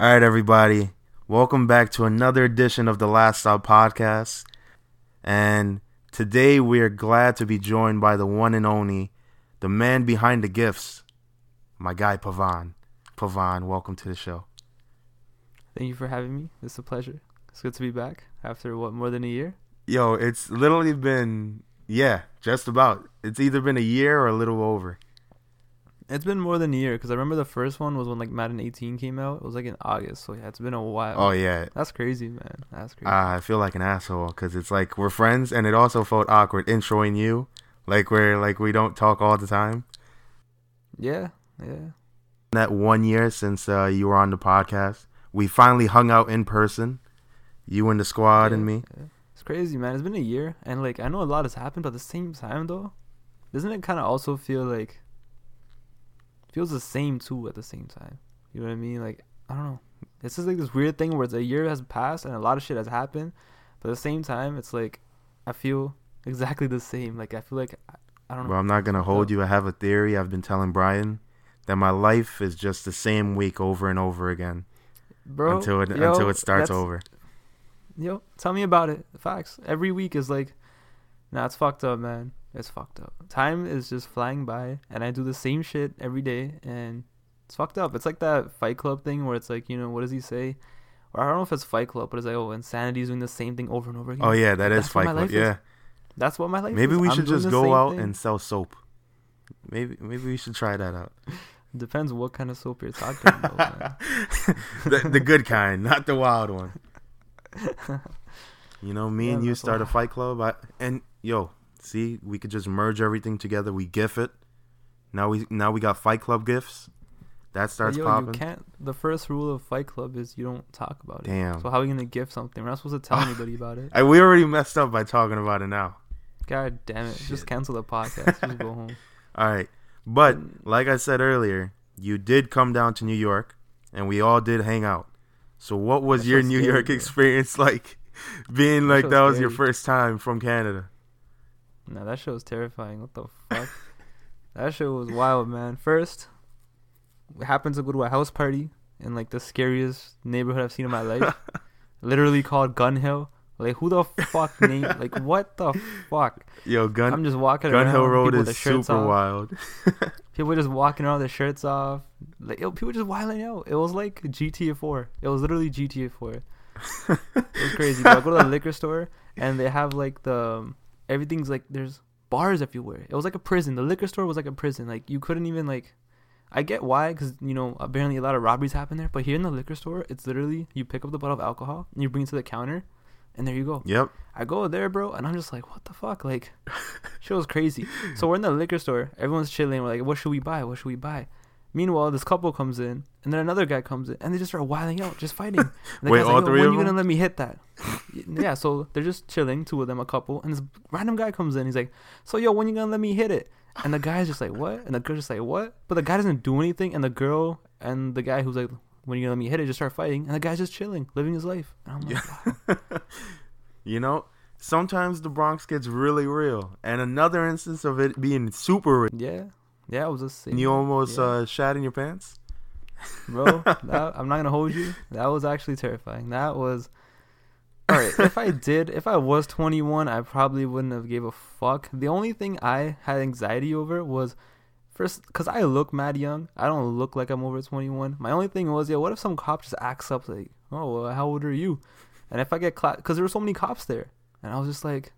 All right, everybody. Welcome back to another edition of the Last Stop Podcast. And today we are glad to be joined by the one and only, the man behind the gifs, my guy Pavan. Pavan, welcome to the show. Thank you for having me. It's a pleasure. It's good to be back after what more than a year. Yo, it's literally been yeah, just about. It's either been a year or a little over. It's been more than a year because I remember the first one was when like Madden 18 came out. It was like in August, so yeah, it's been a while. Oh yeah, that's crazy, man. That's crazy. Uh, I feel like an asshole because it's like we're friends, and it also felt awkward introing you, like we're like we don't talk all the time. Yeah, yeah. That one year since uh, you were on the podcast, we finally hung out in person. You and the squad yeah, and me. Yeah. It's crazy, man. It's been a year, and like I know a lot has happened, but at the same time, though, doesn't it kind of also feel like feels the same too at the same time. You know what I mean? Like I don't know. It's just like this weird thing where a year has passed and a lot of shit has happened, but at the same time, it's like I feel exactly the same. Like I feel like I, I don't know. Well, I'm not gonna hold you. I have a theory. I've been telling Brian that my life is just the same week over and over again, bro. Until it yo, until it starts over. Yo, tell me about it. Facts. Every week is like, nah, it's fucked up, man. It's fucked up. Time is just flying by, and I do the same shit every day, and it's fucked up. It's like that Fight Club thing where it's like, you know, what does he say? Or I don't know if it's Fight Club, but it's like, oh, insanity is doing the same thing over and over again. Oh yeah, that is Fight Club. Yeah, that's what my life. Maybe is. we should just go out thing. and sell soap. Maybe maybe we should try that out. Depends what kind of soap you're talking about. the, the good kind, not the wild one. You know, me yeah, and you start wild. a fight club, I, and yo, See, we could just merge everything together. We gif it. Now we now we got Fight Club gifs. That starts yo, popping. You can't. The first rule of Fight Club is you don't talk about it. Damn. So how are we gonna gift something? We're not supposed to tell anybody about it. We already messed up by talking about it now. God damn it! Shit. Just cancel the podcast. just go home. All right, but mm. like I said earlier, you did come down to New York, and we all did hang out. So what was That's your New scary, York experience like? Being like that was scary. your first time from Canada. No, that show was terrifying. What the fuck? that show was wild, man. First, we happened to go to a house party in like the scariest neighborhood I've seen in my life. Literally called Gun Hill. Like who the fuck name? Like what the fuck? Yo, Gun. I'm just walking Gun around. Hill Road is super off. wild. people just walking around with their shirts off. Like yo, people just wilding out. It was like GTA 4. It was literally GTA 4. it was crazy. I go to the liquor store and they have like the um, everything's like there's bars everywhere. It was like a prison. The liquor store was like a prison. Like you couldn't even like. I get why, because you know apparently a lot of robberies happen there. But here in the liquor store, it's literally you pick up the bottle of alcohol and you bring it to the counter, and there you go. Yep. I go there, bro, and I'm just like, what the fuck? Like, shit was crazy. So we're in the liquor store. Everyone's chilling. We're like, what should we buy? What should we buy? Meanwhile, this couple comes in, and then another guy comes in, and they just start wilding out, just fighting. And the Wait, guy's all like, three when of you them? gonna let me hit that? yeah, so they're just chilling, two of them, a couple, and this random guy comes in. He's like, "So yo, when you gonna let me hit it?" And the guy's just like, "What?" And the girl's just like, "What?" But the guy doesn't do anything, and the girl and the guy who's like, "When you gonna let me hit it?" just start fighting, and the guy's just chilling, living his life. And I'm like, yeah. wow. you know, sometimes the Bronx gets really real, and another instance of it being super real. Yeah. Yeah, it was a scene. You almost yeah. uh, shat in your pants, bro. that, I'm not gonna hold you. That was actually terrifying. That was. All right, if I did, if I was 21, I probably wouldn't have gave a fuck. The only thing I had anxiety over was first because I look mad young. I don't look like I'm over 21. My only thing was, yeah, what if some cop just acts up like, oh, well, how old are you? And if I get clapped, because there were so many cops there, and I was just like,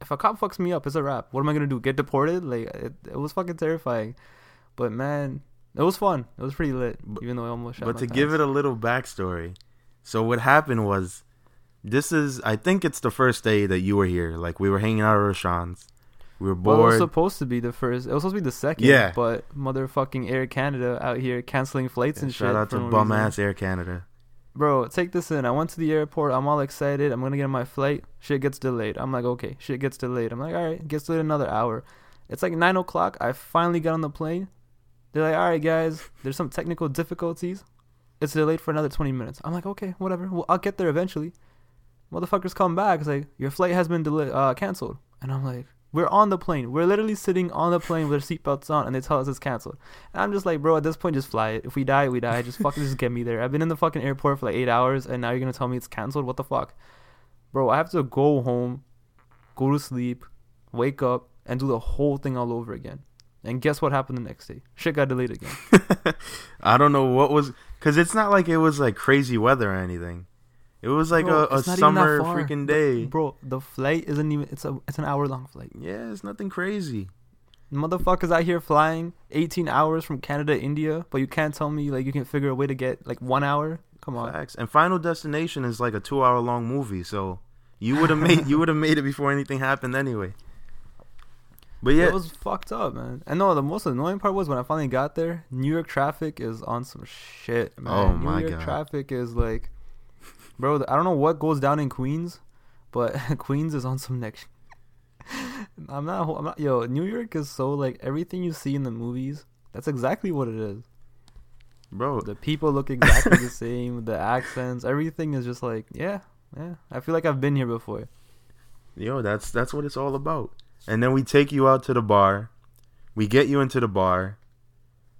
if a cop fucks me up, it's a wrap. What am I gonna do? Get deported? Like it, it was fucking terrifying. But man, it was fun. It was pretty lit, even though I almost. but to pants. give it a little backstory, so what happened was, this is I think it's the first day that you were here. Like we were hanging out at Rashawn's. We were bored. Well, it was supposed to be the first. It was supposed to be the second. Yeah. But motherfucking Air Canada out here canceling flights yeah, and shout shit. Shout out to bum reason. ass Air Canada bro, take this in. I went to the airport. I'm all excited. I'm gonna get on my flight. Shit gets delayed. I'm like, okay, shit gets delayed. I'm like, all right, gets delayed another hour. It's like nine o'clock. I finally got on the plane. They're like, all right, guys, there's some technical difficulties. It's delayed for another 20 minutes. I'm like, okay, whatever. Well, I'll get there eventually. Motherfuckers come back. It's like, your flight has been delayed, uh, canceled. And I'm like, We're on the plane. We're literally sitting on the plane with our seatbelts on, and they tell us it's canceled. And I'm just like, bro, at this point, just fly it. If we die, we die. Just fucking just get me there. I've been in the fucking airport for like eight hours, and now you're gonna tell me it's canceled? What the fuck, bro? I have to go home, go to sleep, wake up, and do the whole thing all over again. And guess what happened the next day? Shit got delayed again. I don't know what was because it's not like it was like crazy weather or anything. It was like Bro, a, a it's not even that summer freaking The- day. bro. The flight isn't even. It's a. It's an hour long flight. Yeah, it's nothing crazy. Motherfuckers out here flying 18 hours from Canada to India, but you can't tell me like you can figure a way to get like one hour. Come on. Facts. And Final Destination is like a two-hour long movie, so you would have made you would have made it before anything happened anyway. But yeah, It was fucked up, man. And no, the most annoying part was when I finally got there. New York traffic is on some shit, man. Oh, New my York God. traffic is like, bro. I don't know what goes down in Queens, but Queens is on some next. I'm not. I'm not. Yo, New York is so like everything you see in the movies. That's exactly what it is. bro, The people look exactly the same. The accents, everything is just like, yeah, yeah. I feel like I've been here before. yo, that's that's what it's all about. And then we take you out to the bar. We get you into the bar.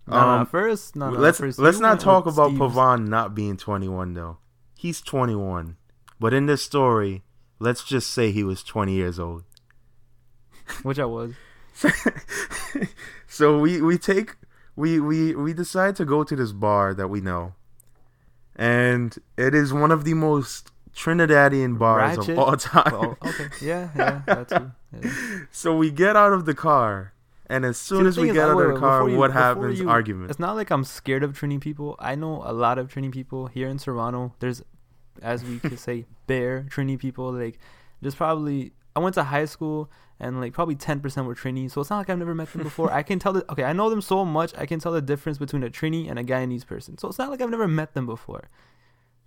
Nah, nah, Um, first, let's first let's not talk about Steve's- Pavan not being 21 though. He's 21. But in this story, let's just say he was 20 years old. which I was. so we we take we we we decide to go to this bar that we know. And it is one of the most Trinidadian bars Ratchet? of all time. Oh, okay. Yeah, yeah, that too. Yeah. So we get out of the car and as soon See, as we get out of the car, you- what happens? you- Argument. It's not like I'm scared of Trini people. I know a lot of Trini people here in Toronto. There's, as we could say, bare Trini people. Like, there's probably I went to high school and like probably 10% were Trini. So it's not like I've never met them before. I can tell the okay, I know them so much. I can tell the difference between a Trini and a Guyanese person. So it's not like I've never met them before.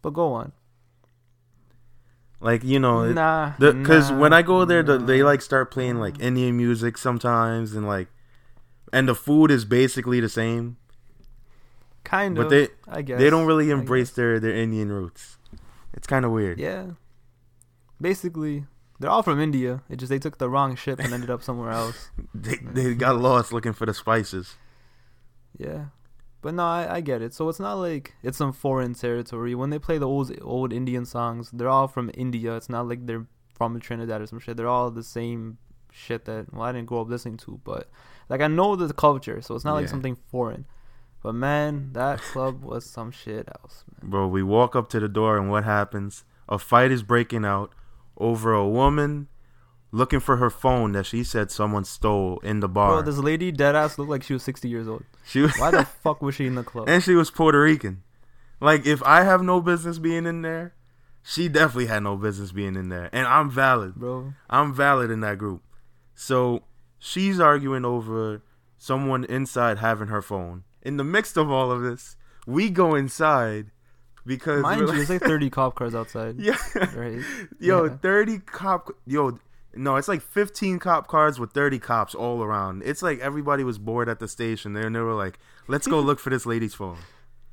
But go on. Like, you know, nah. because nah, when I go there, the, they like start playing like Indian music sometimes, and like, and the food is basically the same, kind but of. they I guess they don't really embrace their their Indian roots. It's kind of weird. Yeah. Basically, they're all from India. It just they took the wrong ship and ended up somewhere else. They they got lost looking for the spices. Yeah. But no, I, I get it. So it's not like it's some foreign territory. When they play the old old Indian songs, they're all from India. It's not like they're from Trinidad or some shit. They're all the same shit that well I didn't grow up listening to, but like I know the culture, so it's not like something foreign. But man, that club was some shit else, man. Bro, we walk up to the door, and what happens? A fight is breaking out over a woman looking for her phone that she said someone stole in the bar. Bro, this lady dead ass looked like she was sixty years old. she was, Why the fuck was she in the club? and she was Puerto Rican. Like, if I have no business being in there, she definitely had no business being in there, and I'm valid. Bro. I'm valid in that group. So she's arguing over someone inside having her phone. In the midst of all of this, we go inside because Mind you, there's like 30 cop cars outside. yeah, Right? yo, Yeah. thirty cop, yo, no, it's like fifteen cop cars with thirty cops all around. It's like everybody was bored at the station there, and they were like, "Let's go look for this lady's phone."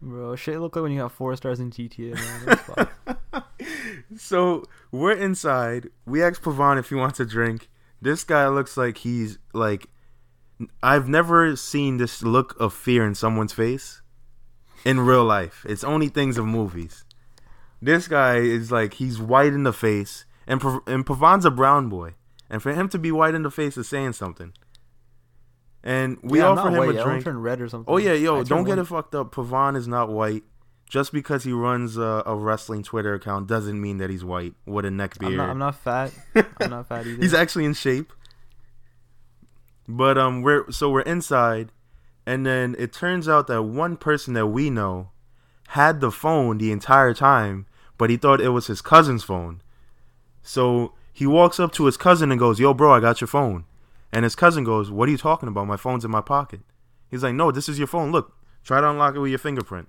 Bro, shit look like when you got four stars in GTA. So we're inside. We ask Pavan if he wants a drink. This guy looks like he's like I've never seen this look of fear in someone's face in real life. It's only things of movies. This guy is like he's white in the face, and Pa- and Pavan's a brown boy, and for him to be white in the face is saying something. And we yeah, offer him white. a drink. turn red or something. Oh yeah, yo, don't get white. it fucked up. Pavan is not white. Just because he runs a, a wrestling Twitter account doesn't mean that he's white with a neck beard. I'm not, I'm not fat. I'm not fat either. he's actually in shape. But um, we're so we're inside, and then it turns out that one person that we know had the phone the entire time, but he thought it was his cousin's phone. So he walks up to his cousin and goes, "Yo, bro, I got your phone." And his cousin goes, "What are you talking about? My phone's in my pocket." He's like, "No, this is your phone. Look, try to unlock it with your fingerprint."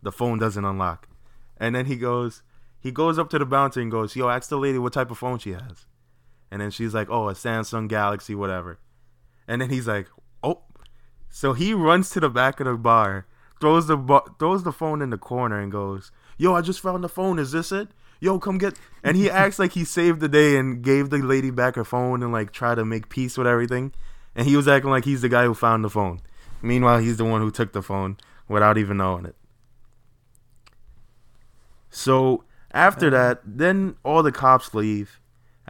The phone doesn't unlock. And then he goes, he goes up to the bouncer and goes, "Yo, ask the lady what type of phone she has." And then she's like, "Oh, a Samsung Galaxy, whatever." And then he's like, "Oh." So he runs to the back of the bar, throws the bu- throws the phone in the corner, and goes, "Yo, I just found the phone. Is this it?" "Yo, come get." And he acts like he saved the day and gave the lady back her phone and like try to make peace with everything. And he was acting like he's the guy who found the phone. Meanwhile, he's the one who took the phone without even knowing it. So after Uh. that, then all the cops leave.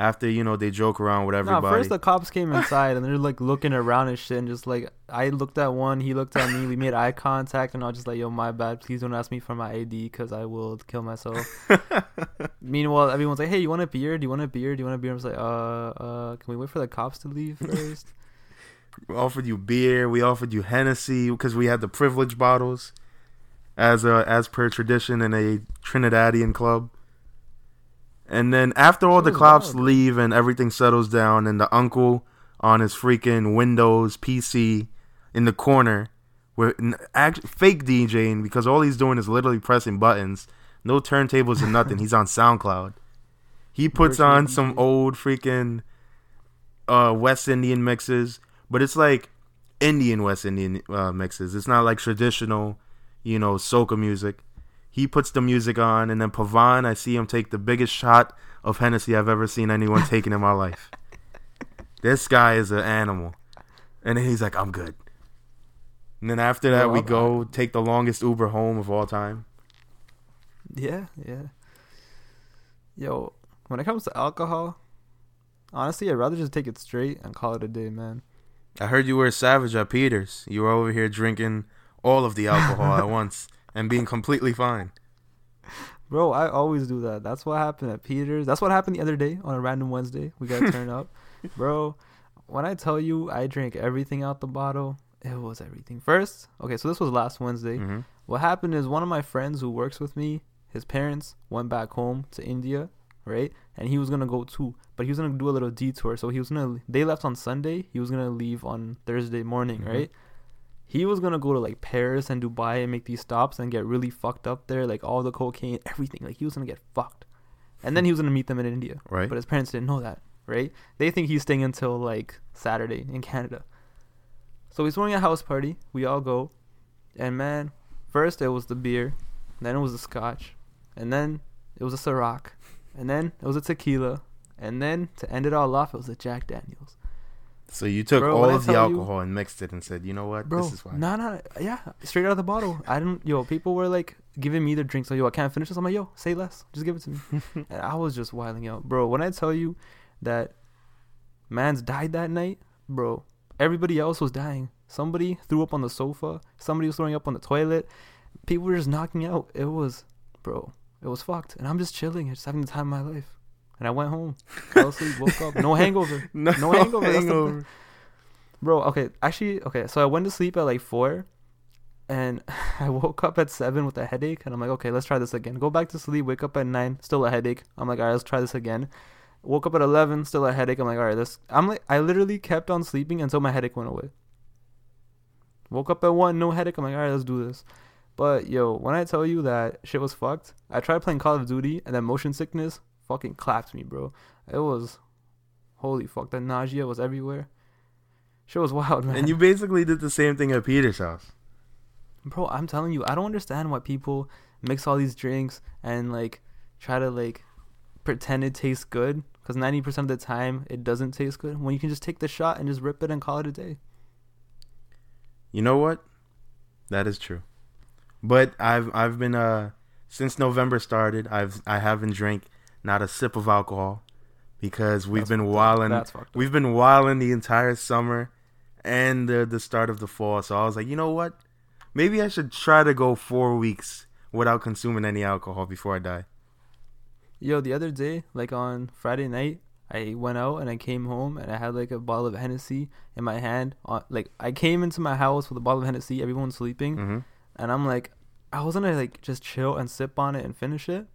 After you know they joke around with No, everybody. first the cops came inside and they're like looking around and shit, and just like I looked at one, he looked at me, we made eye contact, and I was just like, "Yo, my bad. Please don't ask me for my ID, cause I will kill myself." Meanwhile, everyone's like, "Hey, you want a beer? Do you want a beer? Do you want a beer?" I'm just like, "Uh, uh, can we wait for the cops to leave first? We offered you beer. We offered you Hennessy because we had the privilege bottles, as uh, as per tradition in a Trinidadian club. And then after all the cops leave and everything settles down, and the uncle on his freaking Windows PC in the corner, where n- act, fake DJing because all he's doing is literally pressing buttons, no turntables and nothing. he's on SoundCloud. He puts on some old freaking uh, West Indian mixes, but it's like Indian West Indian uh, mixes. It's not like traditional, you know, soca music. He puts the music on, and then Pavan, I see him take the biggest shot of Hennessy I've ever seen anyone taking in my life. This guy is an animal, and then he's like, "I'm good." And then after that, we go take the longest Uber home of all time. yeah, yeah. Yo, when it comes to alcohol, honestly, I'd rather just take it straight and call it a day, man. I heard you were a savage at Peters. You were over here drinking all of the alcohol at once and being completely fine. Bro, I always do that. That's what happened at Peters. That's what happened the other day on a random Wednesday. We got to turn up. Bro, when I tell you I drank everything out the bottle, it was everything. First, okay, so this was last Wednesday. hmm What happened is one of my friends who works with me, his parents went back home to India, right? And he was going to go too, but he was going to do a little detour. So he was going to they left on Sunday, he was going to leave on Thursday morning, Mhm. right? He was going to go to like Paris and Dubai and make these stops and get really fucked up there, like all the cocaine, everything. Like he was going to get fucked. And then he was going to meet them in India. Right. But his parents didn't know that, right? They think he's staying until like Saturday in Canada. So he's throwing a house party. We all go. And man, first it was the beer, then it was the scotch, and then it was a Ciroc, and then it was a tequila, and then to end it all off, it was a Jack Daniels. So you took Bro, all of the tell you- alcohol and mixed it and said, "You know what? Bro, this is fine." no, no, yeah, straight out of the bottle. I didn't, yo, people were like giving me their drinks, like, yo, I can't finish this. I'm like, yo, say less, just give it to me. and I was just wilding out, bro. When I tell you that man's died that night, bro, everybody else was dying. Somebody threw up on the sofa. Somebody was throwing up on the toilet. People were just knocking out. It was, bro, it was fucked. And I'm just chilling, just having the time of my life. And I went home, fell asleep, woke up, no hangover. no, no hangover, hangover. Bro, okay, actually, okay, so I went to sleep at like four, and I woke up at seven with a headache, and I'm like, okay, let's try this again. Go back to sleep, wake up at nine, still a headache. I'm like, all right, let's try this again. Woke up at eleven, still a headache. I'm like, all right, this. I'm like, I literally kept on sleeping until my headache went away. Woke up at one, no headache. I'm like, all right, let's do this. But yo, when I tell you that shit was fucked, I tried playing Call of Duty, and then motion sickness fucking clapped me, bro. It was, holy fuck, that nausea was everywhere. Shit was wild, man. And you basically did the same thing at Peter's house. Bro, I'm telling you, I don't understand why people mix all these drinks and like try to like pretend it tastes good because 90% of the time it doesn't taste good when you can just take the shot and just rip it and call it a day. You know what? That is true. But I've I've been uh since November started, I've I haven't drank not a sip of alcohol because we've That's been wilding That's fucked we've been wilding the entire summer and the the start of the fall. So I was like, you know what? Maybe I should try to go four weeks without consuming any alcohol before I die. Yo, the other day, like on Friday night, I went out and I came home and I had like a bottle of Hennessy in my hand. On, like I came into my house with a bottle of Hennessy, everyone's sleeping, hmm and I'm like, I was gonna like just chill and sip on it and finish it,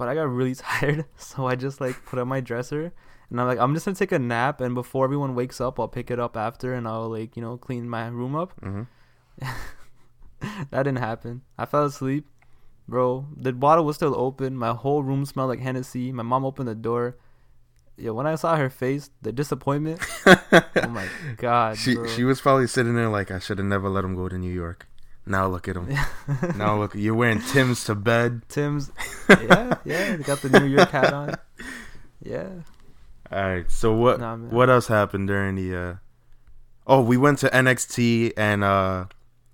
but I got really tired, so I just like put on my dresser and I'm like, I'm just gonna take a nap, and before everyone wakes up, I'll pick it up after, and I'll like you know clean my room up. hmm that didn't happen. I fell asleep, bro. The bottle was still open. My whole room smelled like Hennessy. My mom opened the door. Yo, when I saw her face, the disappointment. oh my god, She bro. she was probably sitting there like I should have never let him go to New York. Now look at him. now look, you're wearing Tim's to bed. Tim's, yeah, yeah. They got the New York hat on. Yeah. All right. So what Nah, what else happened during the? uh Oh, we went to NXT and uh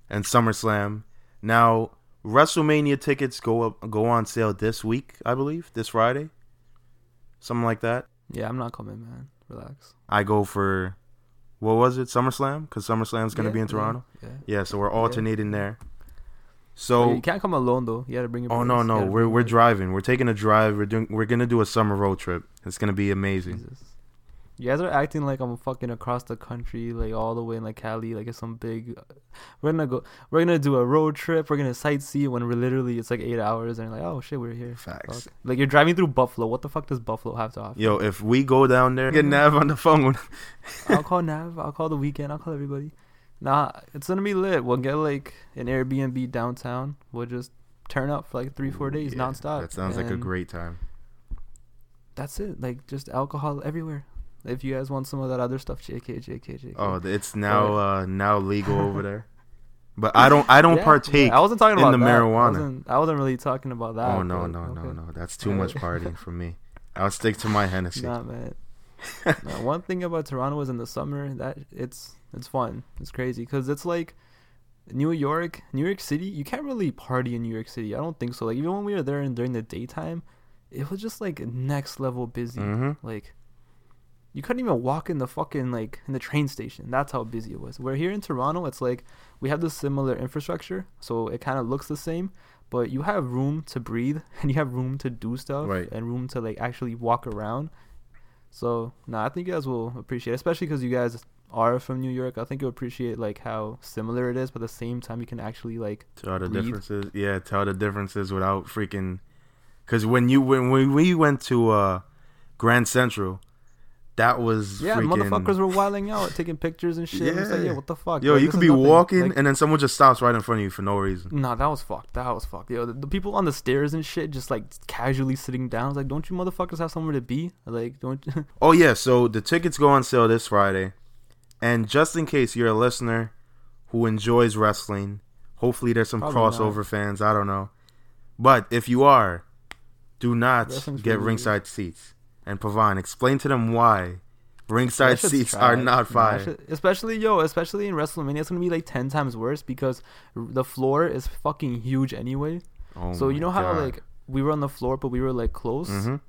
and SummerSlam. Now WrestleMania tickets go up go on sale this week, I believe, this Friday, something like that. Yeah, I'm not coming, man. Relax. I go for what was it, SummerSlam? Because SummerSlam's gonna Yeah, be in Toronto. Yeah. Yeah, so we're alternating there. But So you can't come alone though. You gotta bring your. Oh no no we're we're driving. We're taking a drive. We're doing we're gonna do a summer road trip. It's gonna be amazing. Jesus. You guys are acting like I'm fucking across the country, like all the way in like Cali, like it's some big. We're gonna go. We're gonna do a road trip. We're gonna sightsee when we're literally it's like eight hours, and like oh shit, we're here. Facts. Fuck. Like you're driving through Buffalo. What the fuck does Buffalo have to offer? Yo, if we go down there, get Nav on the phone. I'll call Nav. I'll call the Weeknd. I'll call everybody. Nah, it's gonna be lit. We'll get like an Airbnb downtown. We'll just turn up for like three, four days Yeah, nonstop. That sounds like a great time. That's it. Like just alcohol everywhere. If you guys want some of that other stuff, JK, JK, JK. Oh, it's now uh now legal over there. But I don't I don't Yeah, partake. I wasn't talking in about the that. I marijuana. wasn't, I wasn't really talking about that. oh no no no okay. no. That's too much partying for me. I'll stick to my Hennessy. Nah, man. Nah, one thing about Toronto is in the summer that it's it's fun. It's crazy because it's like New York, New York City. You can't really party in New York City. I don't think so. Like even when we were there and during the daytime, it was just like next level busy. hmm Like you couldn't even walk in the fucking like in the train station. That's how busy it was. Where here in Toronto, it's like we have the similar infrastructure, so it kind of looks the same, but you have room to breathe and you have room to do stuff Right. and room to like actually walk around. So, nah, I think you guys will appreciate, it, especially because you guys are from New York. I think you'll appreciate like how similar it is, but at the same time, you can actually like Tell the Breathe. differences. Yeah, tell the differences without freaking. Because when you when, when we went to uh Grand Central, that was yeah, freaking. motherfuckers were wilding out, taking pictures and shit. Yeah, like, Yeah. what the fuck? Yo, you this could be walking Like, and then someone just stops right in front of you for no reason. Nah, that was fucked. That was fucked. Yo, the, the people on the stairs and shit, just like casually sitting down. I was like, don't you motherfuckers have somewhere to be? Like, don't. Oh yeah, so the tickets go on sale this Friday, and just in case you're a listener who enjoys wrestling, hopefully there's some Probably crossover not. fans. I don't know, but if you are, do not Wrestling's get ringside seats. And Pavan, explain to them why ringside seats are not fire. especially yo, especially in WrestleMania, it's gonna be like ten times worse because the floor is fucking huge anyway. Oh so you know how God. like we were on the floor, but we were like close. Mhm.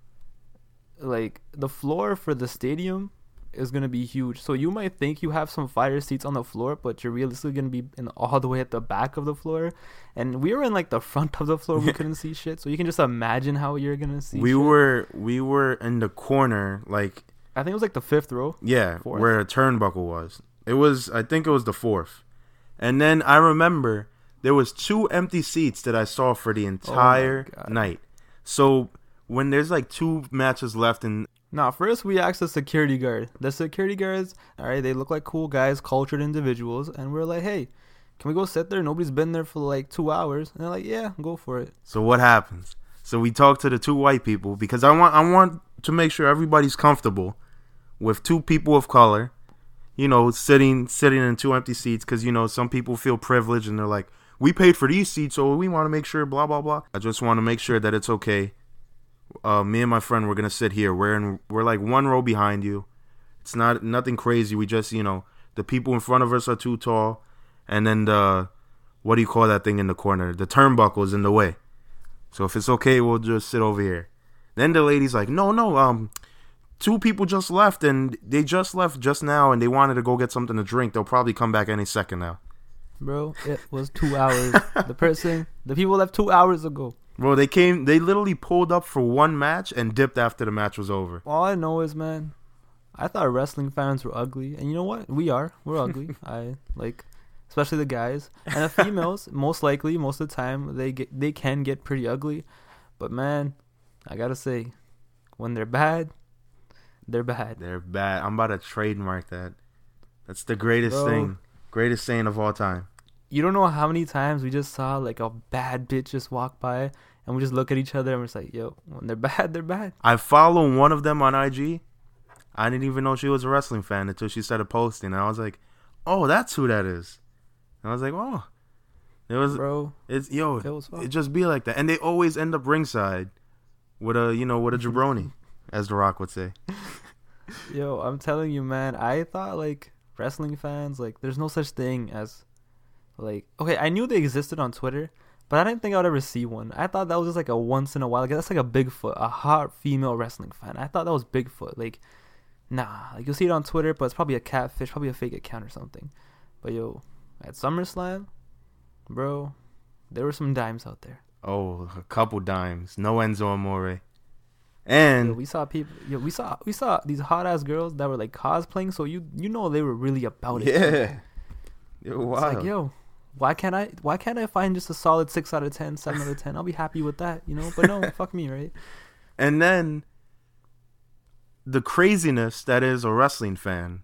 Like the floor for the stadium is gonna be huge. So you might think you have some fire seats on the floor, but you're realistically gonna be in all the way at the back of the floor. And we were in like the front of the floor. We couldn't see shit. So you can just imagine how you're gonna see. we shit. were we were in the corner, like I think it was like the fifth row. yeah, Fourth? where a turnbuckle was. It was I think it was the fourth, and then I remember there was two empty seats that I saw for the oh entire Oh night. So when there's like two matches left and Now, first we asked the security guard. The security guards, all right, they look like cool guys, cultured individuals, and we're like, hey, can we go sit there? Nobody's been there for like two hours. And they're like, yeah, go for it. so what happens? So we talk to the two white people because I want I want to make sure everybody's comfortable with two people of color, you know, sitting sitting in two empty seats because you know some people feel privileged and they're like, we paid for these seats, so we want to make sure, blah blah blah. I just want to make sure that it's okay. Uh, me and my friend, we're gonna sit here. We're in, we're like one row behind you. It's not nothing crazy. We just, you know, the people in front of us are too tall, and then the what do you call that thing in the corner? The turnbuckle is in the way. So if it's okay, we'll just sit over here. Then the lady's like, no, no, um, two people just left, and they just left just now, and they wanted to go get something to drink. They'll probably come back any second now. Bro, it was two hours. the person, the people left two hours ago. Bro, they came. They literally pulled up for one match and dipped after the match was over. All I know is, man, I thought wrestling fans were ugly. And you know what? We are. We're ugly. I like, especially the guys. And the females, most likely, most of the time, they get they can get pretty ugly. But man, I gotta say, when they're bad, they're bad. They're bad. I'm about to trademark that. That's the greatest Bro. thing, greatest saying of all time. You don't know how many times we just saw like a bad bitch just walk by, and we just look at each other and we're just like, yo, when they're bad, they're bad. I follow one of them on IG. I didn't even know she was a wrestling fan until she started posting. And I was like, "Oh, that's who that is." And I was like, "Oh." It was bro. it's yo, It was it just be like that, and they always end up ringside with a you know with a jabroni, as The Rock would say. Yo, I'm telling you, man. I thought like wrestling fans, like, there's no such thing as, like, okay, I knew they existed on Twitter, but I didn't think I would ever see one. I thought that was just like a once in a while. Like, that's like a Bigfoot, a hot female wrestling fan. I thought that was Bigfoot. Like, nah, like you'll see it on Twitter, but it's probably a catfish, probably a fake account or something. But yo, at SummerSlam, bro, there were some dimes out there. Oh, a couple dimes, no Enzo Amore, Yo, and we saw people. Yo, we saw we saw these hot ass girls that were like cosplaying. So you you know they were really about it. yeah, Yo, It's like, yo, why can't I? Why can't I find just a solid six out of 10, 7 out of ten? I'll be happy with that, you know. But no, fuck me, right? And then the craziness that is a wrestling fan.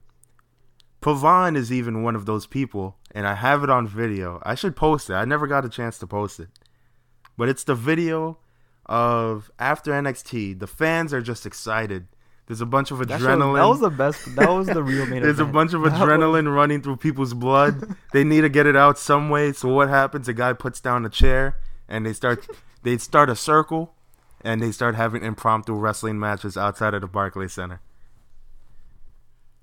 Pavan is even one of those people, and I have it on video. I should post it. I never got a chance to post it. But it's the video of after NXT. The fans are just excited. There's a bunch of adrenaline. that was the best. That was the real main There's a bunch of That was- adrenaline running through people's blood. they need to get it out some way. So what happens? A guy puts down a chair and they start they start a circle and they start having impromptu wrestling matches outside of the Barclays Center.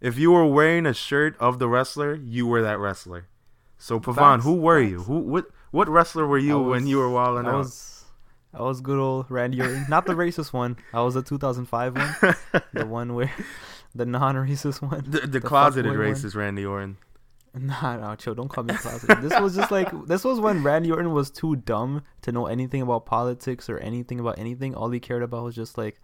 If you were wearing a shirt of the wrestler, you were that wrestler. So Pavan, who were you? Who what what wrestler were you I when you were wilding out? was, I was good old Randy Orton, not the racist one. I was the 2005 one, the one where the non-racist one. the, the, the closeted fuckboy one. racist Randy Orton. Nah, nah, chill. Don't call me closeted. this was just like this was when Randy Orton was too dumb to know anything about politics or anything about anything. All he cared about was just like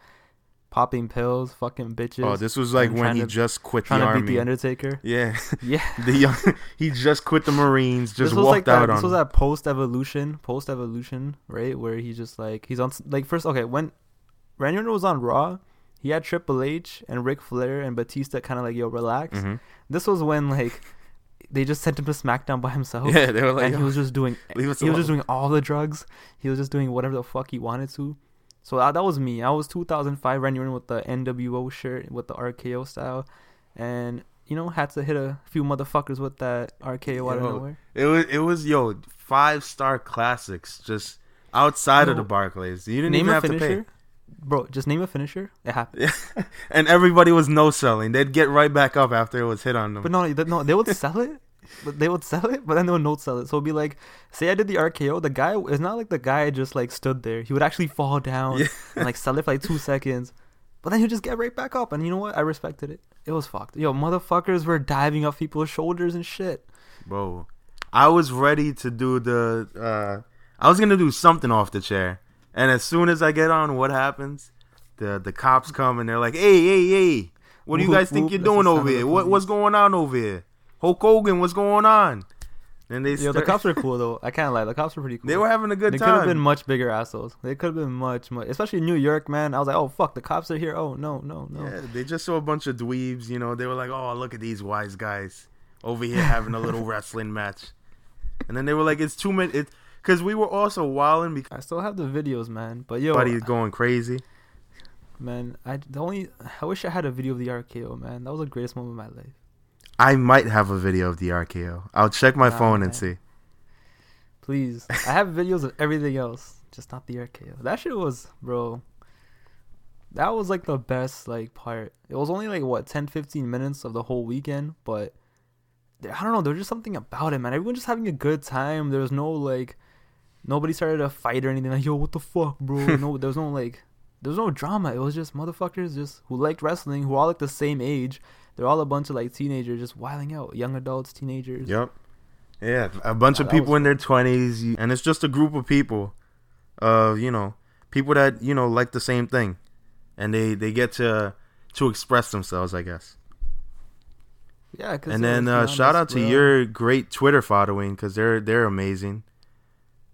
popping pills, fucking bitches. Oh, this was like when he to- just quit the trying to army. beat the Undertaker. yeah, Yeah. the young, he just quit the Marines, just this was walked like that. out This was that post evolution, post evolution, right? Where he just like he's on like first. Okay, when Randy Orton was on Raw, he had Triple H and Ric Flair and Batista kind of like yo relax. Mhm. This was when like they just sent him to SmackDown by himself. Yeah, they were like, and he was just doing he was just doing all the drugs. He was just doing whatever the fuck he wanted to. So that, that was me. I was 2005 Randy Orton with the NWO shirt with the RKO style, and you know had to hit a few motherfuckers with that RKO out of nowhere. It was it was yo five star classics just outside of the Barclays. You didn't Name even a have to pay. bro. Just name a finisher. It happened. and everybody was no selling. They'd get right back up after it was hit on them. But no, no, they would sell it. But they would sell it, but then they would not sell it. So it'd be like, say I did the RKO, the guy it's not like the guy just like stood there. He would actually fall down Yeah. and like sell it for like two seconds. But then he'd just get right back up. And you know what? I respected it. It was fucked. Yo, motherfuckers were diving off people's shoulders and shit. Bro, I was ready to do the. uh I was gonna do something off the chair, and as soon as I get on, what happens? The the cops come and they're like, "Hey, hey, hey! What do you guys think you're doing over here? What what's going on over here? Hulk Hogan, what's going on?" And they Yo, the cops were cool though. I can't lie. The cops were pretty cool. they were having a good time. They could have been much bigger assholes. They could have been much, much, especially New York, man. I was like, oh fuck, the cops are here. Oh no, no, no. Yeah, they just saw a bunch of dweebs, you know. They were like, "Oh, look at these wise guys over here having a little wrestling match," and then they were like, "It's too many." It because we were also wilding because I still have the videos, man. But yo, everybody's going crazy. man, I the only I wish I had a video of the RKO, man. That was the greatest moment of my life. I might have a video of the RKO. I'll check my Nah, phone man. and see. Please, I have videos of everything else, just not the RKO. That shit was, bro. That was like the best like part. It was only like what 10, 15 minutes of the whole weekend, but I don't know. There was just something about it, man. Everyone just having a good time. There was no like, nobody started a fight or anything. Like, yo, what the fuck, bro? no, there was no like, there was no drama. It was just motherfuckers just who liked wrestling, who all like the same age. They're all a bunch of like teenagers just wilding out, young adults, teenagers. Yep. Yeah, a bunch Oh, of people was in their twenties, and it's just a group of people, uh, you know, people that you know like the same thing, and they they get to to express themselves, I guess. Yeah, And then uh, shout out to your great Twitter following because they're they're amazing.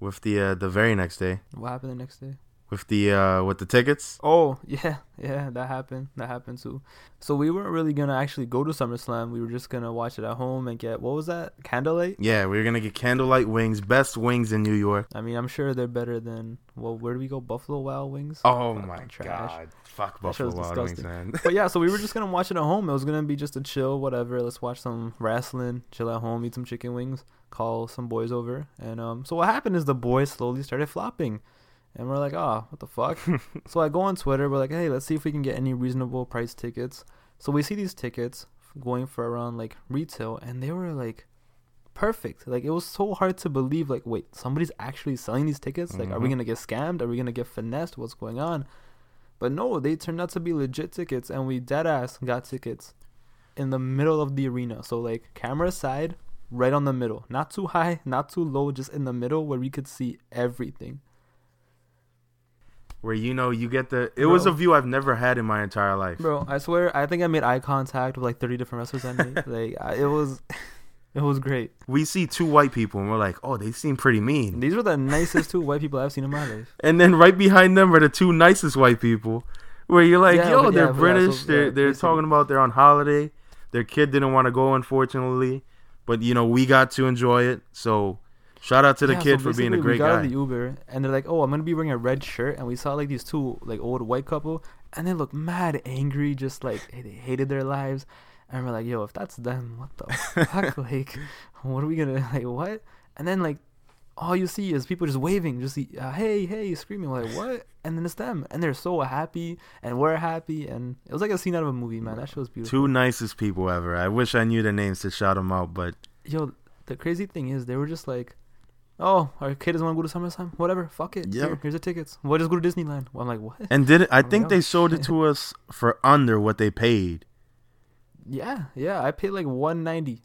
With the uh, the very next day, What happened the next day? With the uh with the tickets. Oh yeah, yeah, that happened. That happened too. So we weren't really gonna actually go to SummerSlam. We were just gonna watch it at home and get what was that candlelight? Yeah, we were gonna get candlelight wings, best wings in New York. I mean, I'm sure they're better than well, where do we go? Buffalo Wild Wings. Oh Fucking my trash. god, fuck Buffalo Wild Wings, man. But yeah, so we were just gonna watch it at home. It was gonna be just a chill, whatever. Let's watch some wrestling, chill at home, eat some chicken wings, call some boys over, and um. So what happened is the boys slowly started flopping, and we're like, oh, what the fuck? so I go on Twitter. We're like, hey, let's see if we can get any reasonable price tickets. So we see these tickets going for around like retail, and they were like perfect. Like it was so hard to believe. Like, wait, somebody's actually selling these tickets. Like, are we Mhm. gonna get scammed? Are we gonna get finessed? What's going on? But no, they turned out to be legit tickets, and we dead ass got tickets in the middle of the arena. So like camera side, right on the middle, not too high, not too low, just in the middle where we could see everything. Where you know you get the. It was a view I've never had in my entire life. Bro, I swear, I think I made eye contact with like thirty different wrestlers I made. like I, it was, it was great. We see two white people and we're like, oh, they seem pretty mean. These were the nicest two white people I've seen in my life. And then right behind them are the two nicest white people, where you're like, Yeah, yo, but- they're yeah, British. so- they're yeah, they're talking about they're on holiday. Their kid didn't want to go, unfortunately, but you know we got to enjoy it. So shout out to the Yeah, kid so for being a great we got guy. the Uber, and they're like, "Oh, I'm gonna be wearing a red shirt," and we saw like these two like old white couple, and they look mad angry, just like they hated their lives, and we're like, "Yo, if that's them, what the fuck? like, what are we gonna like? What?" And then like, all you see is people just waving, just uh, hey, hey, screaming, We're like what? And then it's them, and they're so happy, and we're happy, and it was like a scene out of a movie, man. That shit was beautiful. Two nicest people ever. I wish I knew their names to shout them out, but Yo, the crazy thing is, they were just like, "Oh, our kid doesn't want to go to SummerSlam. Whatever, fuck it. Yeah. Here, here's the tickets. We'll just go to Disneyland." Well, I'm like, "What?" and did it? I Oh, think yeah. they sold it to us for under what they paid. Yeah, yeah. I paid like 190.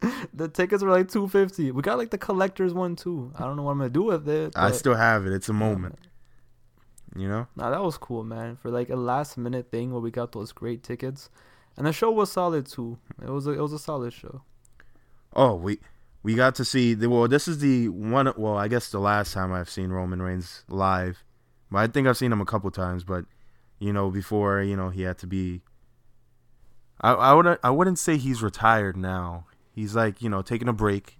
the tickets were like 250. We got like the collector's one too. I don't know what I'm gonna do with it. I still have it. It's a moment, you know. Nah, that was cool, man. For like a last minute thing where we got those great tickets, and the show was solid too. It was a, it was a solid show. Oh, we we got to see the well. This is the one. Well, I guess the last time I've seen Roman Reigns live, but I think I've seen him a couple times. But you know, before you know, he had to be. I I would I wouldn't say he's retired now. He's like you know taking a break.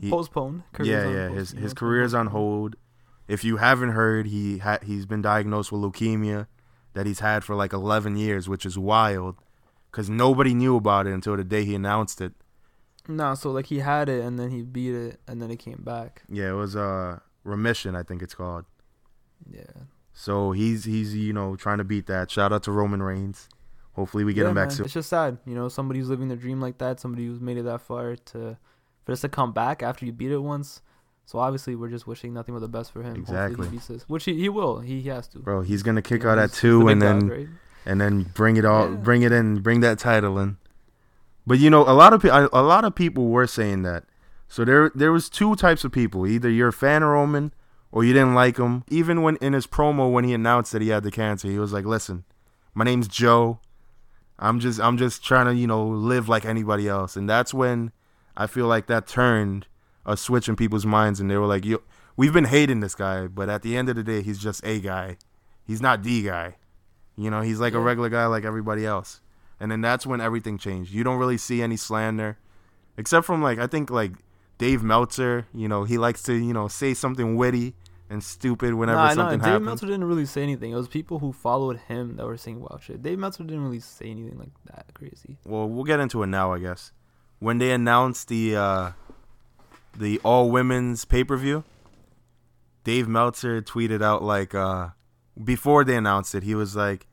He- Postponed. yeah, Career's on yeah. His his it's career's on hold. If you haven't heard, he ha- he's been diagnosed with leukemia that he's had for like 11 years, which is wild, because nobody knew about it until the day he announced it. No, so like he had it and then he beat it and then it came back. Yeah, it was uh remission, I think it's called. Yeah. So he's he's you know trying to beat that. Shout out to Roman Reigns. Hopefully we get yeah, him back man. soon. It's just sad, you know, somebody who's living their dream like that, somebody who's made it that far to for us to come back after you beat it once. So obviously we're just wishing nothing but the best for him. Exactly. he beats which he, he will. He, he has to. Bro, he's gonna kick You know, out at he's- he's two and then dog, right? and then bring it all Yeah. bring it in, bring that title in. But you know, a lot of pe- a lot of people were saying that. So there there was two types of people. Either you're a fan of Roman or you didn't like him. Even when in his promo when he announced that he had the cancer, he was like, "Listen, my name's Joe. I'm just I'm just trying to, you know, live like anybody else." And that's when I feel like that turned a switch in people's minds and they were like, "Yo, we've been hating this guy, but at the end of the day, he's just a guy. He's not the guy." You know, he's like a regular guy like everybody else. And then that's when everything changed. You don't really see any slander, except from like I think like Dave Meltzer. You know, he likes to you know say something witty and stupid whenever Nah, no, something Dave happens. Meltzer didn't really say anything. It was people who followed him that were saying wild shit. Dave Meltzer didn't really say anything like that crazy. Well, we'll get into it now, I guess. When they announced the uh, the all women's pay per view, Dave Meltzer tweeted out like uh, before they announced it, he was like,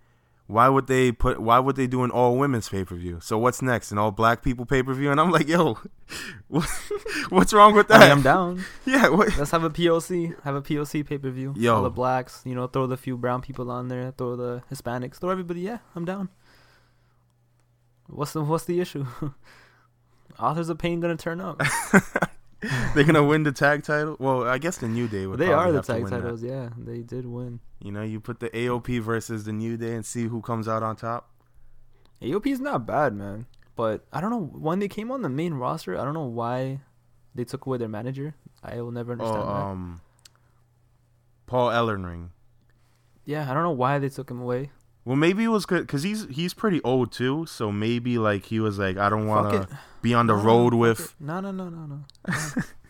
"Why would they put? Why would they do an all women's pay per view? So what's next? An all black people pay per view?" And I'm like, "Yo, what's wrong with I that?" mean, I'm down. Yeah, what? Let's have a POC. Have a POC pay per view. Yo. All the blacks, you know, throw the few brown people on there, throw the Hispanics, throw everybody. Yeah, I'm down. What's the What's the issue? Authors of Pain gonna turn up. They're gonna win the tag title. Well, I guess the New Day would. they are the tag win that. titles. Yeah, they did win. You know, you put the AOP versus the New Day and see who comes out on top. AOP is not bad, man. But I don't know when they came on the main roster. I don't know why they took away their manager. I will never Oh, understand that. um, Paul Ellering. Yeah, I don't know why they took him away. Well, maybe it was because he's he's pretty old too. So maybe like he was like, I don't want to be on the No, no, road fuck with. it. No, no, no, no, no. no.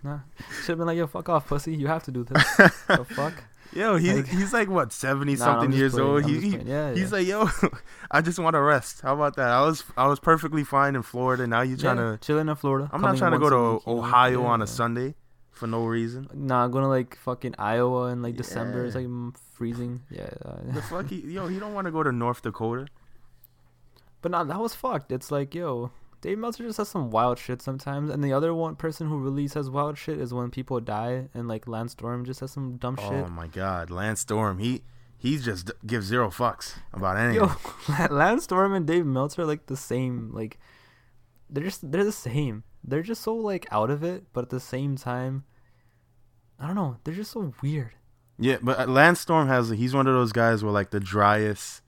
nah. Should have been like, yo, fuck off, pussy. You have to do this. the fuck? Yo, he's Like- he's like what seventy Nah, something years playing, old. I'm He, yeah, he's yeah. like, yo, I just want to rest. How about that? I was I was perfectly fine in Florida. Now you're trying yeah, to? chilling in Florida. I'm not trying to go to. Ohio on a. Sunday for no reason. Nah, I'm going to like fucking Iowa in like December. It's like freezing. Yeah. uh, The fuck, he, yo, he don't want to go to North Dakota. But nah, that was fucked. It's like, yo, Dave Meltzer just has some wild shit sometimes, and the other one person who really says wild shit is when people die, and like Lance Storm just has some dumb shit. Oh my God, Lance Storm. He he just gives zero fucks about anything. Yo, Lance Storm and Dave Meltzer are like the same. Like, they're just they're the same. They're just so like out of it, but at the same time, I don't know. They're just so weird. Yeah, but uh, Lance Storm has he's one of those guys with like the driest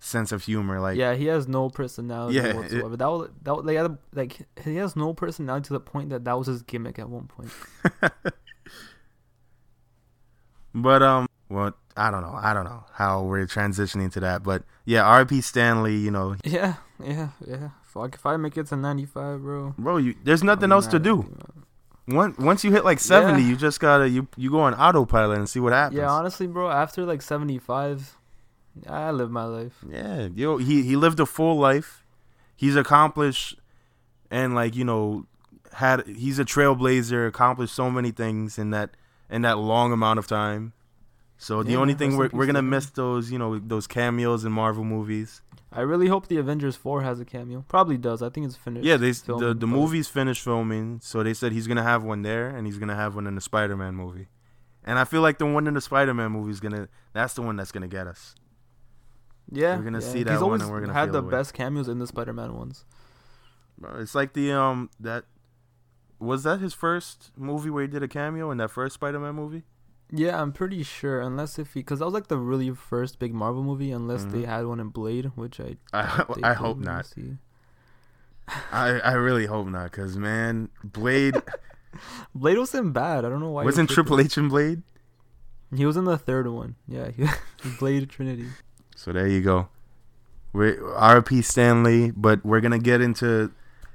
sense of humor. Like yeah, he has no personality Yeah, it- whatsoever. that was that was, like, like he has no personality to the point that that was his gimmick at one point. But um, well, I don't know. I don't know how we're transitioning to that. But yeah, R.P. Stan Lee. You know, Yeah, yeah, yeah. Fuck, if I make it to ninety five, bro. bro, you there's nothing else to do. Once once you hit like seventy, Yeah. you just gotta you you go on autopilot and see what happens. Yeah, honestly, bro. After like seventy five, I live my life. Yeah, yo, he he lived a full life. He's accomplished, and like you know, had he's a trailblazer. Accomplished so many things in that in that long amount of time. So the Yeah, only thing we're we're gonna miss those you know those cameos in Marvel movies. I really hope the Avengers four has a cameo. Probably does. I think it's finished. Yeah, they s- the the movie's finished filming, so they said he's gonna have one there, and he's gonna have one in the Spider Man movie. And I feel like the one in the Spider Man movie is gonna that's the one that's gonna get us. Yeah, we're gonna yeah. see that He's one always and we're gonna had the the best cameos in the Spider Man ones. Bro, It's like the um that was that his first movie where he did a cameo in that first Spider Man movie. Yeah, I'm pretty sure. Unless if he, because that was like the really first big Marvel movie. Unless they Mhm. had one in Blade, which I I they I hope didn't. See. I I really hope not, cause man, Blade Blade wasn't bad. I don't know why. wasn't tripping. Triple H in Blade. He was in the third one. Yeah, he, Blade Trinity. So there you go. We RP Stan Lee, but we're gonna get into,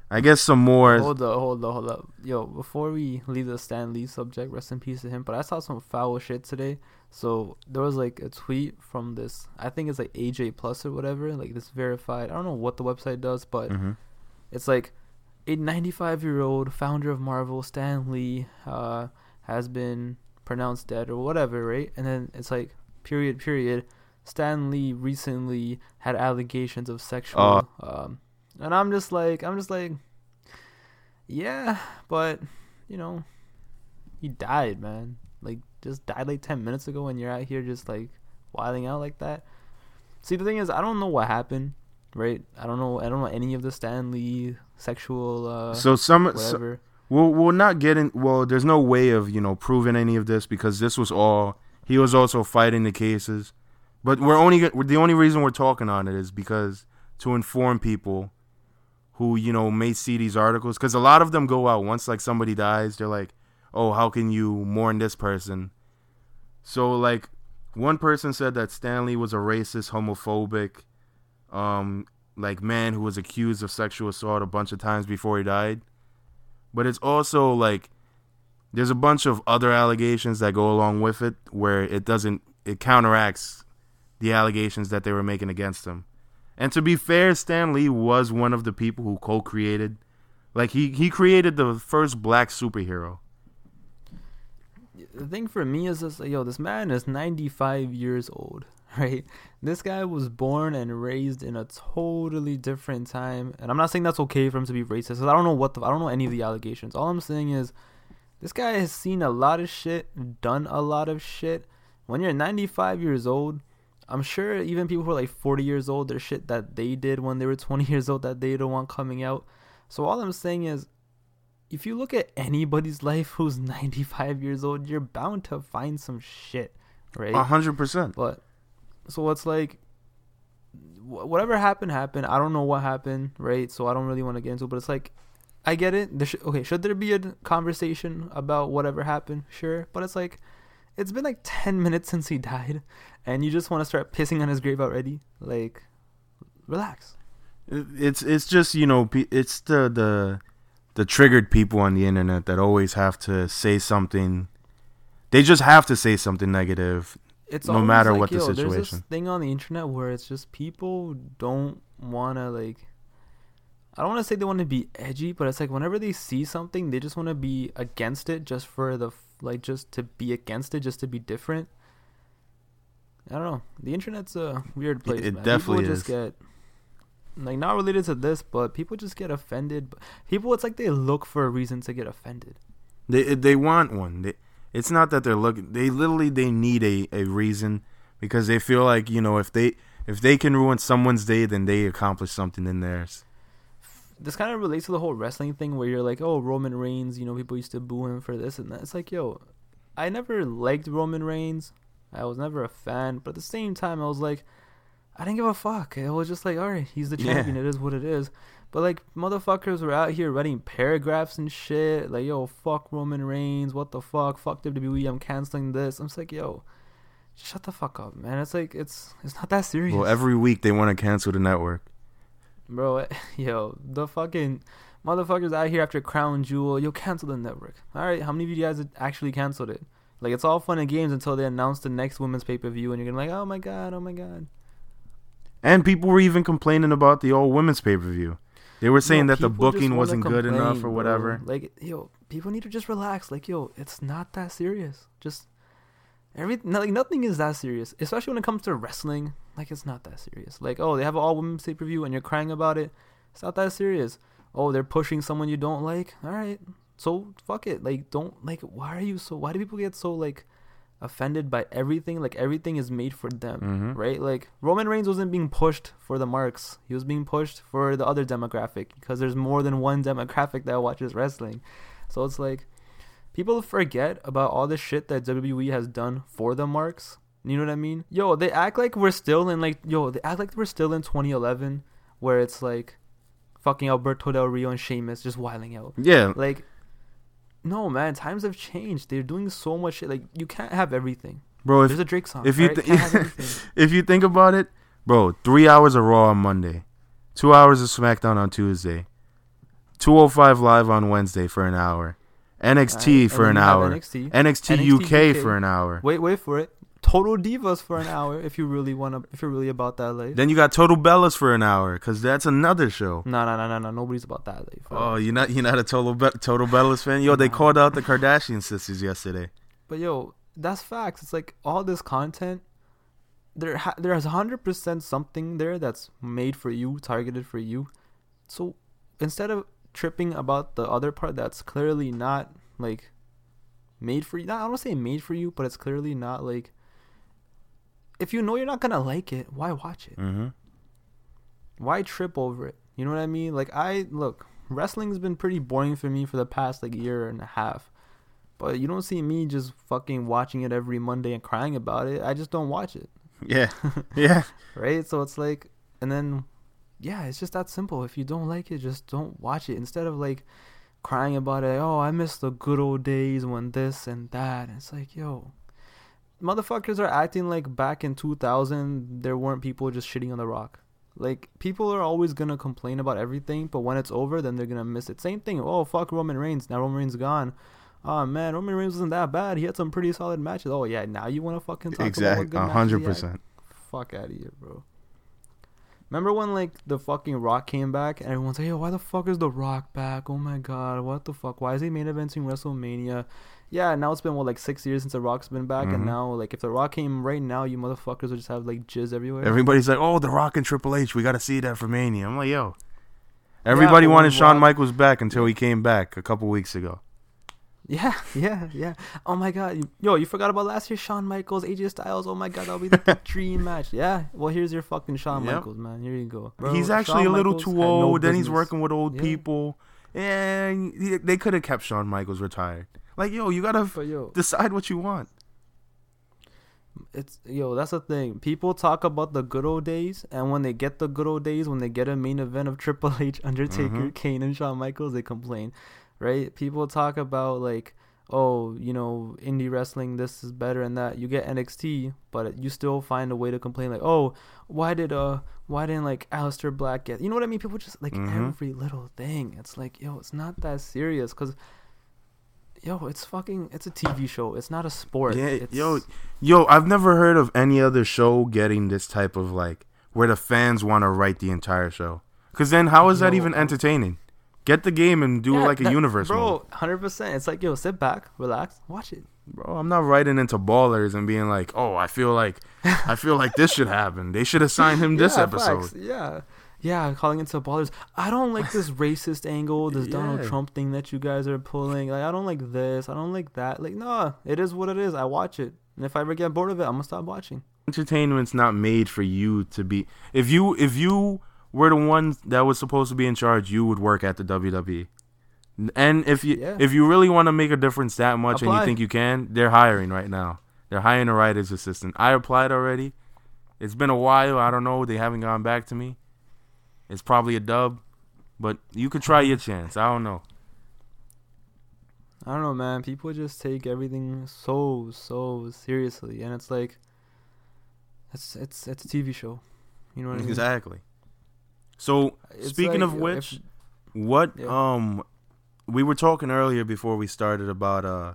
I guess, some more. Hold up, hold up, hold up. Yo, before we leave the Stan Lee subject, rest in peace to him. But I saw some foul shit today. So there was like a tweet from this, I think it's like AJ Plus or whatever, like this verified. I don't know what the website does, but hmm it's like a 95 year old founder of Marvel, Stan Lee, uh, has been pronounced dead or whatever, right? And then it's like period, period. Stan Lee recently had allegations of sexual, um, and I'm just like, I'm just like, yeah, but you know, he died, man. Like, just died like 10 minutes ago, and you're out here just like wilding out like that. See, the thing is, I don't know what happened, right? I don't know. I don't know any of the Stan Lee sexual, uh, So some, so, whatever. we'll we'll not get in. Well, there's no way of you know proving any of this because this was all he was also fighting the cases. But we're only the only reason we're talking on it is because to inform people who you know may see these articles because a lot of them go out once like somebody dies. They're like, oh, how can you mourn this person? So like one person said that Stan Lee was a racist, homophobic, um, like man who was accused of sexual assault a bunch of times before he died. But it's also like there's a bunch of other allegations that go along with it where it doesn't it counteracts the allegations that they were making against him. And to be fair, Stan Lee was one of the people who co-created like he he created the first black superhero. the thing for me is like, yo, this man is 95 years old, right? This guy was born and raised in a totally different time, and I'm not saying that's okay for him to be racist. 'cause I don't know what the, I don't know any of the allegations. All I'm saying is, this guy has seen a lot of shit, done a lot of shit. When you're 95 years old, I'm sure even people who are like 40 years old, there's shit that they did when they were 20 years old that they don't want coming out. So all I'm saying is, if you look at anybody's life who's 95 years old, you're bound to find some shit, right? A hundred percent. But so it's like wh- whatever happened happened. I don't know what happened, right? So I don't really want to get into. it, But it's like I get it. There sh- okay, should there be a conversation about whatever happened? Sure, but it's like it's been like ten minutes since he died, and you just want to start pissing on his grave already. Like, relax. It's it's just you know it's the the the triggered people on the internet that always have to say something. They just have to say something negative. It's No matter like, what the yo, There's situation. this thing on the internet where it's just people don't want to like. I don't want to say they want to be edgy, but it's like whenever they see something, they just want to be against it, just for the like, just to be against it, just to be different. I don't know. The internet's a weird place. it man. definitely people just is. get like not related to this, but people just get offended. People, it's like they look for a reason to get offended. They they want one. They, it's not that they're looking. They literally they need a, a reason because they feel like you know if they if they can ruin someone's day, then they accomplish something in theirs. This kind of relates to the whole wrestling thing where you're like, oh, Roman Reigns, you know, people used to boo him for this and that. It's like, yo, I never liked Roman Reigns. I was never a fan, but at the same time, I was like, I didn't give a fuck. It was just like, all right, he's the Yeah. champion. It is what it is. But like, motherfuckers were out here writing paragraphs and shit. Like, yo, fuck Roman Reigns. What the fuck? Fuck WWE. I'm canceling this. I'm just like, yo, shut the fuck up, man. It's like, it's it's not that serious. Well, every week they want to cancel the network. Bro, yo, the fucking motherfuckers out here after Crown Jewel, yo, cancel the network. All right, how many of you guys actually canceled it? Like, it's all fun and games until they announce the next women's pay per view, and you're gonna be like, oh my god, oh my god. And people were even complaining about the old women's pay per view. They were saying Yo, that the booking wasn't good enough or bro. whatever. Like, yo, people need to just relax. Like, yo, it's not that serious. Just every like nothing is that serious, especially when it comes to wrestling. Like, it's not that serious. Like, oh, they have an all women's pay per view, and you're crying about it. It's not that serious. Oh, they're pushing someone you don't like. All right, so fuck it. Like, don't like. Why are you so? Why do people get so like offended by everything? Like, everything is made for them hmm right? Like Roman Reigns wasn't being pushed for the marks; he was being pushed for the other demographic because there's more than one demographic that watches wrestling. So it's like people forget about all the shit that WWE has done for the marks. You know what I mean? Yo, they act like we're still in like yo, they act like we're still in 2011, where it's like fucking Alberto Del Rio and Sheamus just wiling out. Yeah, Like, no man, times have changed. They're doing so much shit. Like you can't have everything. bro. If There's a Drake song. if you alright? thi- Can't have everything. if you think about it, bro, three hours of Raw on Monday, two hours of SmackDown on Tuesday, two oh five live on Wednesday for an hour, NXT Alright, for an then you have hour, NXT. NXT, NXT UK, UK. for an hour. Wait, wait for it. Total Divas for an hour if you really want to. If you're really about that life. Then you got Total Bellas for an hour, cause that's another show. No, no, no, no, no. Nobody's about that life. Oh, you're not you're not a Total Be- Total Bellas fan? Yo, they called out the Kardashian sisters yesterday. But yo, that's facts. It's like all this content. There, ha- there's hundred percent something there that's made for you, targeted for you. So instead of tripping about the other part that's clearly not like made for you, not, I don't say made for you, but it's clearly not like. If you know you're not gonna like it, why watch it? Mm-hmm. why trip over it? You know what I mean? Like I look, wrestling's been pretty boring for me for the past like year and a half. But you don't see me just fucking watching it every Monday and crying about it. I just don't watch it. Yeah, yeah. Right? So it's like and then yeah, it's just that simple. If you don't like it, just don't watch it. Instead of like crying about it, oh, I miss the good old days when this and that. It's like, yo, motherfuckers are acting like back in 2000 there weren't people just shitting on the rock. Like people are always gonna complain about everything, but when it's over, then they're gonna miss it. Same thing. Oh fuck Roman Reigns. Now Roman Reigns gone. Oh man, Roman Reigns wasn't that bad. He had some pretty solid matches. Oh yeah, now you want to fucking talk about Exactly, what good a matches hundred he had? percent. Fuck out of here, bro. Remember when like the fucking Rock came back and everyone's like, "Yo, why the fuck is the Rock back? Oh my god, what the fuck? Why is he main eventing WrestleMania?" Yeah, now it's been what like six years since the Rock's been back, Mhm. and now like if the Rock came right now, you motherfuckers would just have like jizz everywhere. Everybody's like, "Oh, The Rock and Triple H, we got to see that for Mania." I'm like, "Yo." Everybody but wanted Shawn Michaels back until he came back a couple weeks ago. Yeah, yeah, yeah. Oh my god, yo, you forgot about last year, Shawn Michaels, AJ Styles. Oh my god, that'll be the dream match. Yeah, well here's your fucking Shawn Yep. Michaels, man. Here you go. Bro, he's actually Shawn a little Michaels too had no old. then he's working with old Yeah. people, and he, they could have kept Shawn Michaels retired. Like, yo, you gotta But yo, decide what you want. it's yo that's the thing people talk about the good old days and when they get the good old days when they get a main event of triple h undertaker Mhm. kane and shawn michaels they complain right people talk about like oh, you know, indie wrestling, this is better and that. You get NXT, but you still find a way to complain like, oh, why did uh, why didn't like Aleister Black get? You know what I mean? People just like Mhm. every little thing. It's like, yo, it's not that serious, cause. Yo, it's fucking. It's a TV show. It's not a sport. Yeah, it's, yo, yo, I've never heard of any other show getting this type of like where the fans want to write the entire show. Cause then how is that even entertaining? Get the game and do Yeah, like a that- universe bro. Hundred percent. It's like yo, sit back, relax, watch it. Bro, I'm not writing into ballers and being like, oh, I feel like, I feel like this should happen. They should assign him this yeah, episode. facts, Yeah. Yeah, calling into ballers. I don't like this racist angle, this Donald Trump thing that you guys are pulling. Like, I don't like this. I don't like that. Like, nah, it is what it is. I watch it, and if I ever get bored of it, I'm gonna stop watching. Entertainment's not made for you to be. If you if you were the one that was supposed to be in charge, you would work at the WWE. And if you Yeah. if you really want to make a difference that much and you think you can, they're hiring right now. They're hiring a writer's assistant. I applied already. It's been a while. I don't know. They haven't gone back to me. It's probably a dub, but you could try your chance. I don't know. I don't know, man. People just take everything so so seriously, and it's like, it's it's it's a TV show. You know what I mean? Exactly. So It's speaking like, of if- which, what Yeah. um we were talking earlier before we started about uh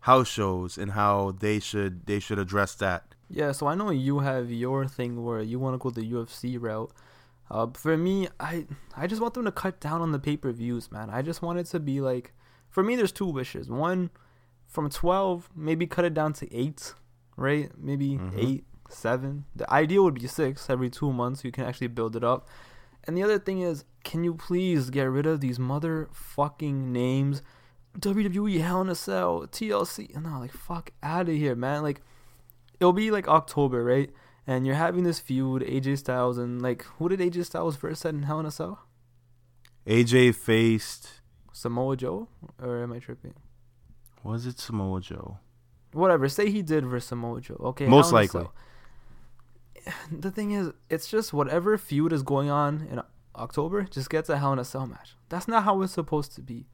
house shows and how they should they should address that. Yeah, so I know you have your thing where you want to go the UFC route. Uh, for me, I I just want them to cut down on the pay per views, man. I just want it to be like, for me, there's two wishes. One, from twelve, maybe cut it down to eight, right? Maybe Mhm. eight, seven. The ideal would be six every two months. You can actually build it up. And the other thing is, can you please get rid of these motherfucking names? WWE Hell in a Cell, TLC. No, like fuck out of here, man. Like it'll be like October, right? And you're having this feud, AJ Styles and like who did AJ Styles first set in Hell in a Cell? AJ faced Samoa Joe, or am I tripping? was it Samoa Joe? Whatever. Say he did versus Samoa Joe. Okay. Most Hell in a likely. The thing is, it's just whatever feud is going on in October, just gets a Hell in a Cell match. That's not how it's supposed to be.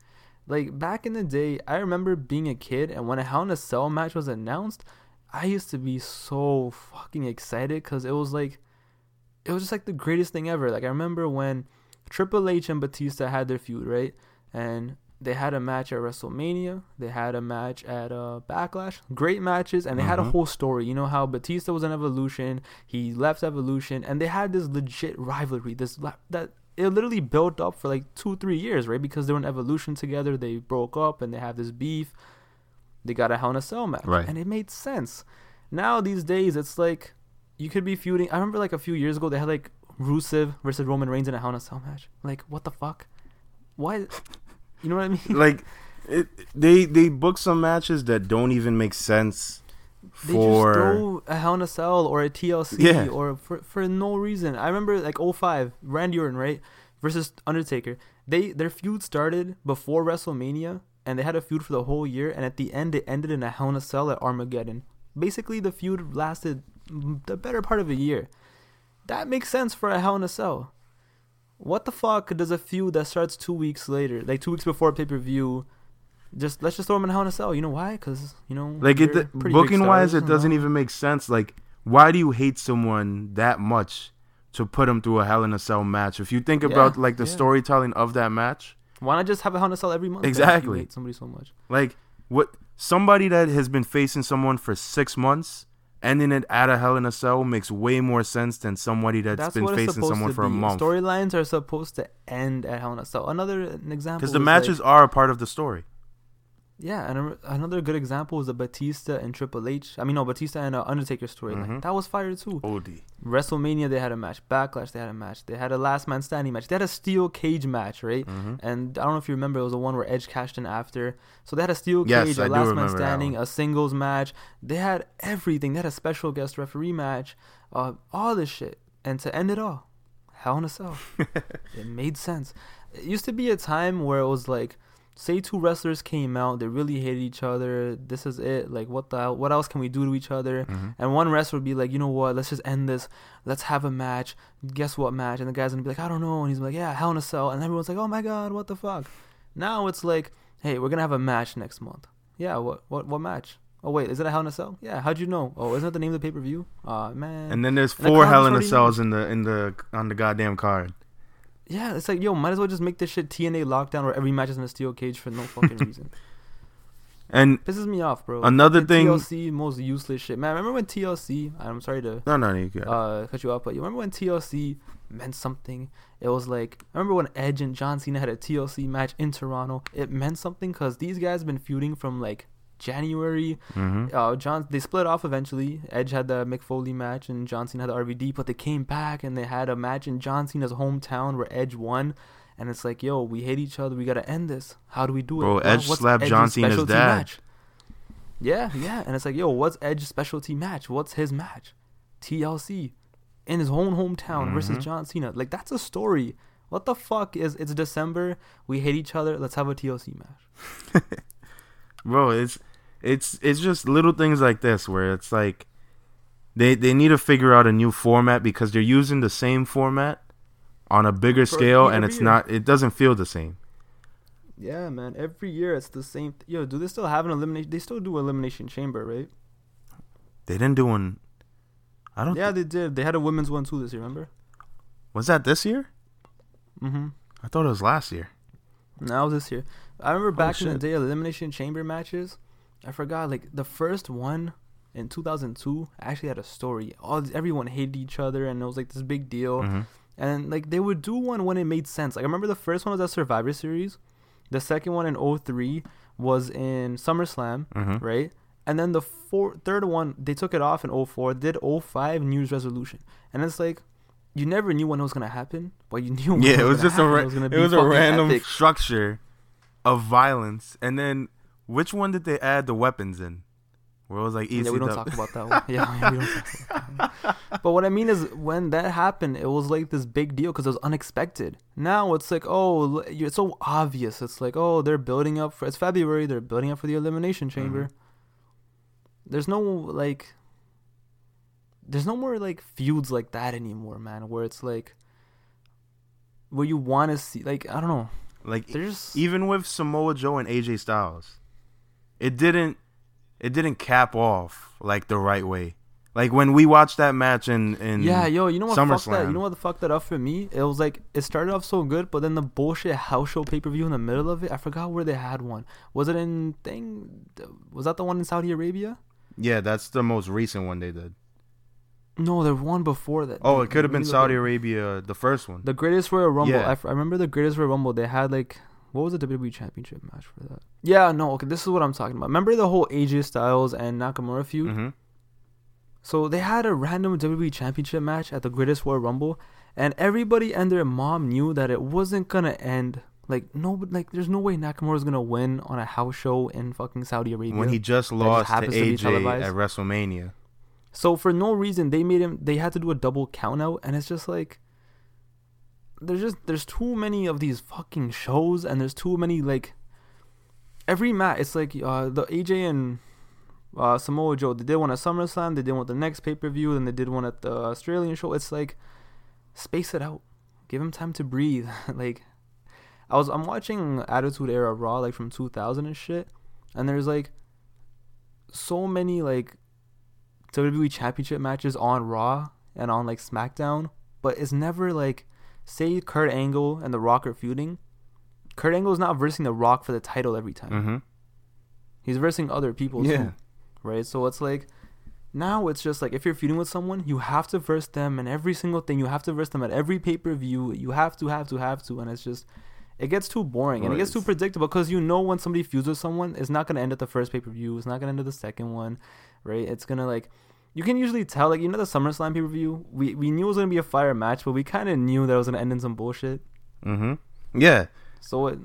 Like back in the day, I remember being a kid, and when a Hell in a Cell match was announced, I used to be so fucking excited because it was like, it was just like the greatest thing ever. Like I remember when Triple H and Batista had their feud, right? And they had a match at WrestleMania. They had a match at uh, Backlash. Great matches, and they had a Mhm. whole story. You know how Batista was in Evolution, he left Evolution, and they had this legit rivalry. This la- that it literally built up for like two, three years, right? Because they were in Evolution together. They broke up, and they have this beef. They got a Hell in a Cell match, Right. and it made sense. Now these days, it's like you could be feuding. I remember like a few years ago, they had like Rusev versus Roman Reigns in a Hell in a Cell match. Like, what the fuck? Why? You know what I mean? like it, they they book some matches that don't even make sense They for just throw a Hell in a Cell or a TLC Yeah. or for for no reason. I remember like 05, Randy Orton, right? Versus Undertaker. They their feud started before WrestleMania and they had a feud for the whole year and at the end it ended in a Hell in a Cell at Armageddon. Basically the feud lasted the better part of a year. That makes sense for a Hell in a Cell. What the fuck does a feud that starts two weeks later, like two weeks before pay per view, just let's just throw them in a Hell in a Cell? You know why? Because you know, like it big booking wise it doesn't even make sense like why do you hate someone that much to put them through a hell in a cell match if you think Yeah, about like the yeah. storytelling of that match Why not just have a Hell in a Cell every month? then, if you Exactly. hate somebody so much. like what somebody that has been facing someone for six months ending it at a hell in a cell makes way more sense than somebody that's That's been facing someone for a month Storylines are supposed to end at Hell in a Cell. Another an example because the matches like- are a part of the story yeah, and a- another good example is the Batista and Triple H. I mean, no, Batista and uh, Undertaker storyline. Mhm. That was fire too. od WrestleMania they had a match. Backlash they had a match. They had a Last Man Standing match. They had a steel cage match, right? hmm And I don't know if you remember, it was the one where Edge cashed in after. So they had a steel Yes, cage, I a last man standing, a singles match. They had everything. They had a special guest referee match, uh, all this shit. And to end it all, Hell in a Cell. it made sense. It used to be a time where it was like, say two wrestlers came out, they really hated each other. This is it. Like, what the hell? What else can we do to each other? hmm And one wrestler would be like, you know what? Let's just end this. Let's have a match. Guess what match? And the guy's gonna be like, I don't know. And he's like, Yeah, Hell in a Cell. And everyone's like, Oh my god, what the fuck? Now it's like, hey, we're gonna have a match next month. Yeah. What what what match? Oh wait, is it a Hell in a Cell? Yeah. How'd you know? Oh, isn't that the name of the pay per view? Aw man. And then there's And the four crowd Hell in a Cells in the in the on the goddamn card. Yeah, it's like yo, might as well just make this shit TNA lockdown where every match is in a steel cage for no fucking reason. And Pisses me off, bro. Another Like, thing- TLC most useless shit, man. Remember when TLC? I'm sorry to no, no, you got. uh, cut you off, but you remember when TLC meant something? It was like I remember when Edge and John Cena had a TLC match in Toronto. It meant something because these guys have been feuding from like January. hmm Uh, John they split off eventually. Edge had the Mick Foley match and John Cena had the RVD, but they came back and they had a match in John Cena's hometown where Edge won. And it's like, yo, we hate each other. We gotta end this. How do we do it? Bro, Edge what's slapped Edge's John Cena's dad. Match? Yeah, yeah. And it's like, yo, what's Edge's specialty match? What's his match? TLC in his own hometown versus Mhm. John Cena. Like that's a story. What the fuck is? It's December. We hate each other. Let's have a TLC match. bro it's it's it's just little things like this where it's like they they need to figure out a new format because they're using the same format on a bigger For- scale and it's year. not it doesn't feel the same Yeah, man. Every year it's the same. Th- Yo, do they still have an elimination? They still do elimination chamber, right? they didn't do one i don't Yeah, thi- they did. They had a women's one too this year. Remember? was that this year Mm-hmm. i thought it was last year Now this year, I remember back in the day, elimination chamber matches. I forgot like the first one in 2002 actually had a story. All everyone hated each other, and it was like this big deal. Mhm. And like they would do one when it made sense. Like I remember the first one was at Survivor Series. The second one in 03 was in SummerSlam, Mhm. right? And then the four, third one, they took it off in 04, did 05 New Year's resolution. And it's like, you never knew when it was going to happen, but you knew when yeah it was gonna just a ra- it was, it was a random epic. structure of violence and then which one did they add the weapons in where it was like easy? Yeah, we don't talk about that one. Yeah, yeah, we don't talk about that one. But what I mean is, when that happened, it was like this big deal because it was unexpected. Now it's like, oh, it's so obvious. It's like, oh, they're building up for. It's February. They're building up for the elimination chamber. Mm-hmm. There's no like. There's no more like feuds like that anymore, man. Where it's like. Where you want to see, like, I don't know. like There's even with Samoa Joe and AJ Styles, it didn't it didn't cap off like the right way. Like when we watched that match in in Yeah, yo, you know what fucked that? SummerSlam. You know what fucked that up for me? It was like it started off so good, but then the bullshit house show pay per view in the middle of it. I forgot where they had one. Was it in thing? Was that the one in Saudi Arabia? yeah, that's the most recent one they did. No, there was one before that. Oh, it could have been Saudi. Arabia, the first one. The Greatest Royal Rumble. Yeah. I, f- I remember the Greatest Royal Rumble. They had like what was the WWE Championship match for that? Yeah, no. Okay, this is what I'm talking about. Remember the whole AJ Styles and Nakamura feud? hmm So they had a random WWE Championship match at the Greatest Royal Rumble, and everybody and their mom knew that it wasn't gonna end. Like no, like there's no way Nakamura's gonna win on a house show in fucking Saudi Arabia. When he just just lost to to AJ televised. at WrestleMania. so for no reason they made him. They had to do a double count out, and it's just like there's just there's too many of these fucking shows, and there's too many like every match. It's like uh, the AJ and uh, Samoa Joe. They did one at SummerSlam. They did one at the next pay per view. Then they did one at the Australian show. It's like space it out. Give him time to breathe. like I was I'm watching Attitude Era Raw like from 2000 and shit, and there's like so many like WWE Championship matches on Raw and on like SmackDown, but it's never like say Kurt Angle and The Rock are feuding. Kurt Angle is not versing The Rock for the title every time. hmm He's versing other people Yeah. too, right? So it's like now it's just like if you're feuding with someone, you have to verse them and every single thing. You have to verse them at every pay per view. You have to, have to, have to, and it's just it gets too boring and it gets too predictable because you know when somebody feuds with someone, it's not gonna end at the first pay per view. It's not gonna end at the second one, right? It's gonna like you can usually tell like you know the SummerSlam pay per view. We we knew it was gonna be a fire match, but we kind of knew that it was gonna end in some bullshit. hmm Yeah. So it,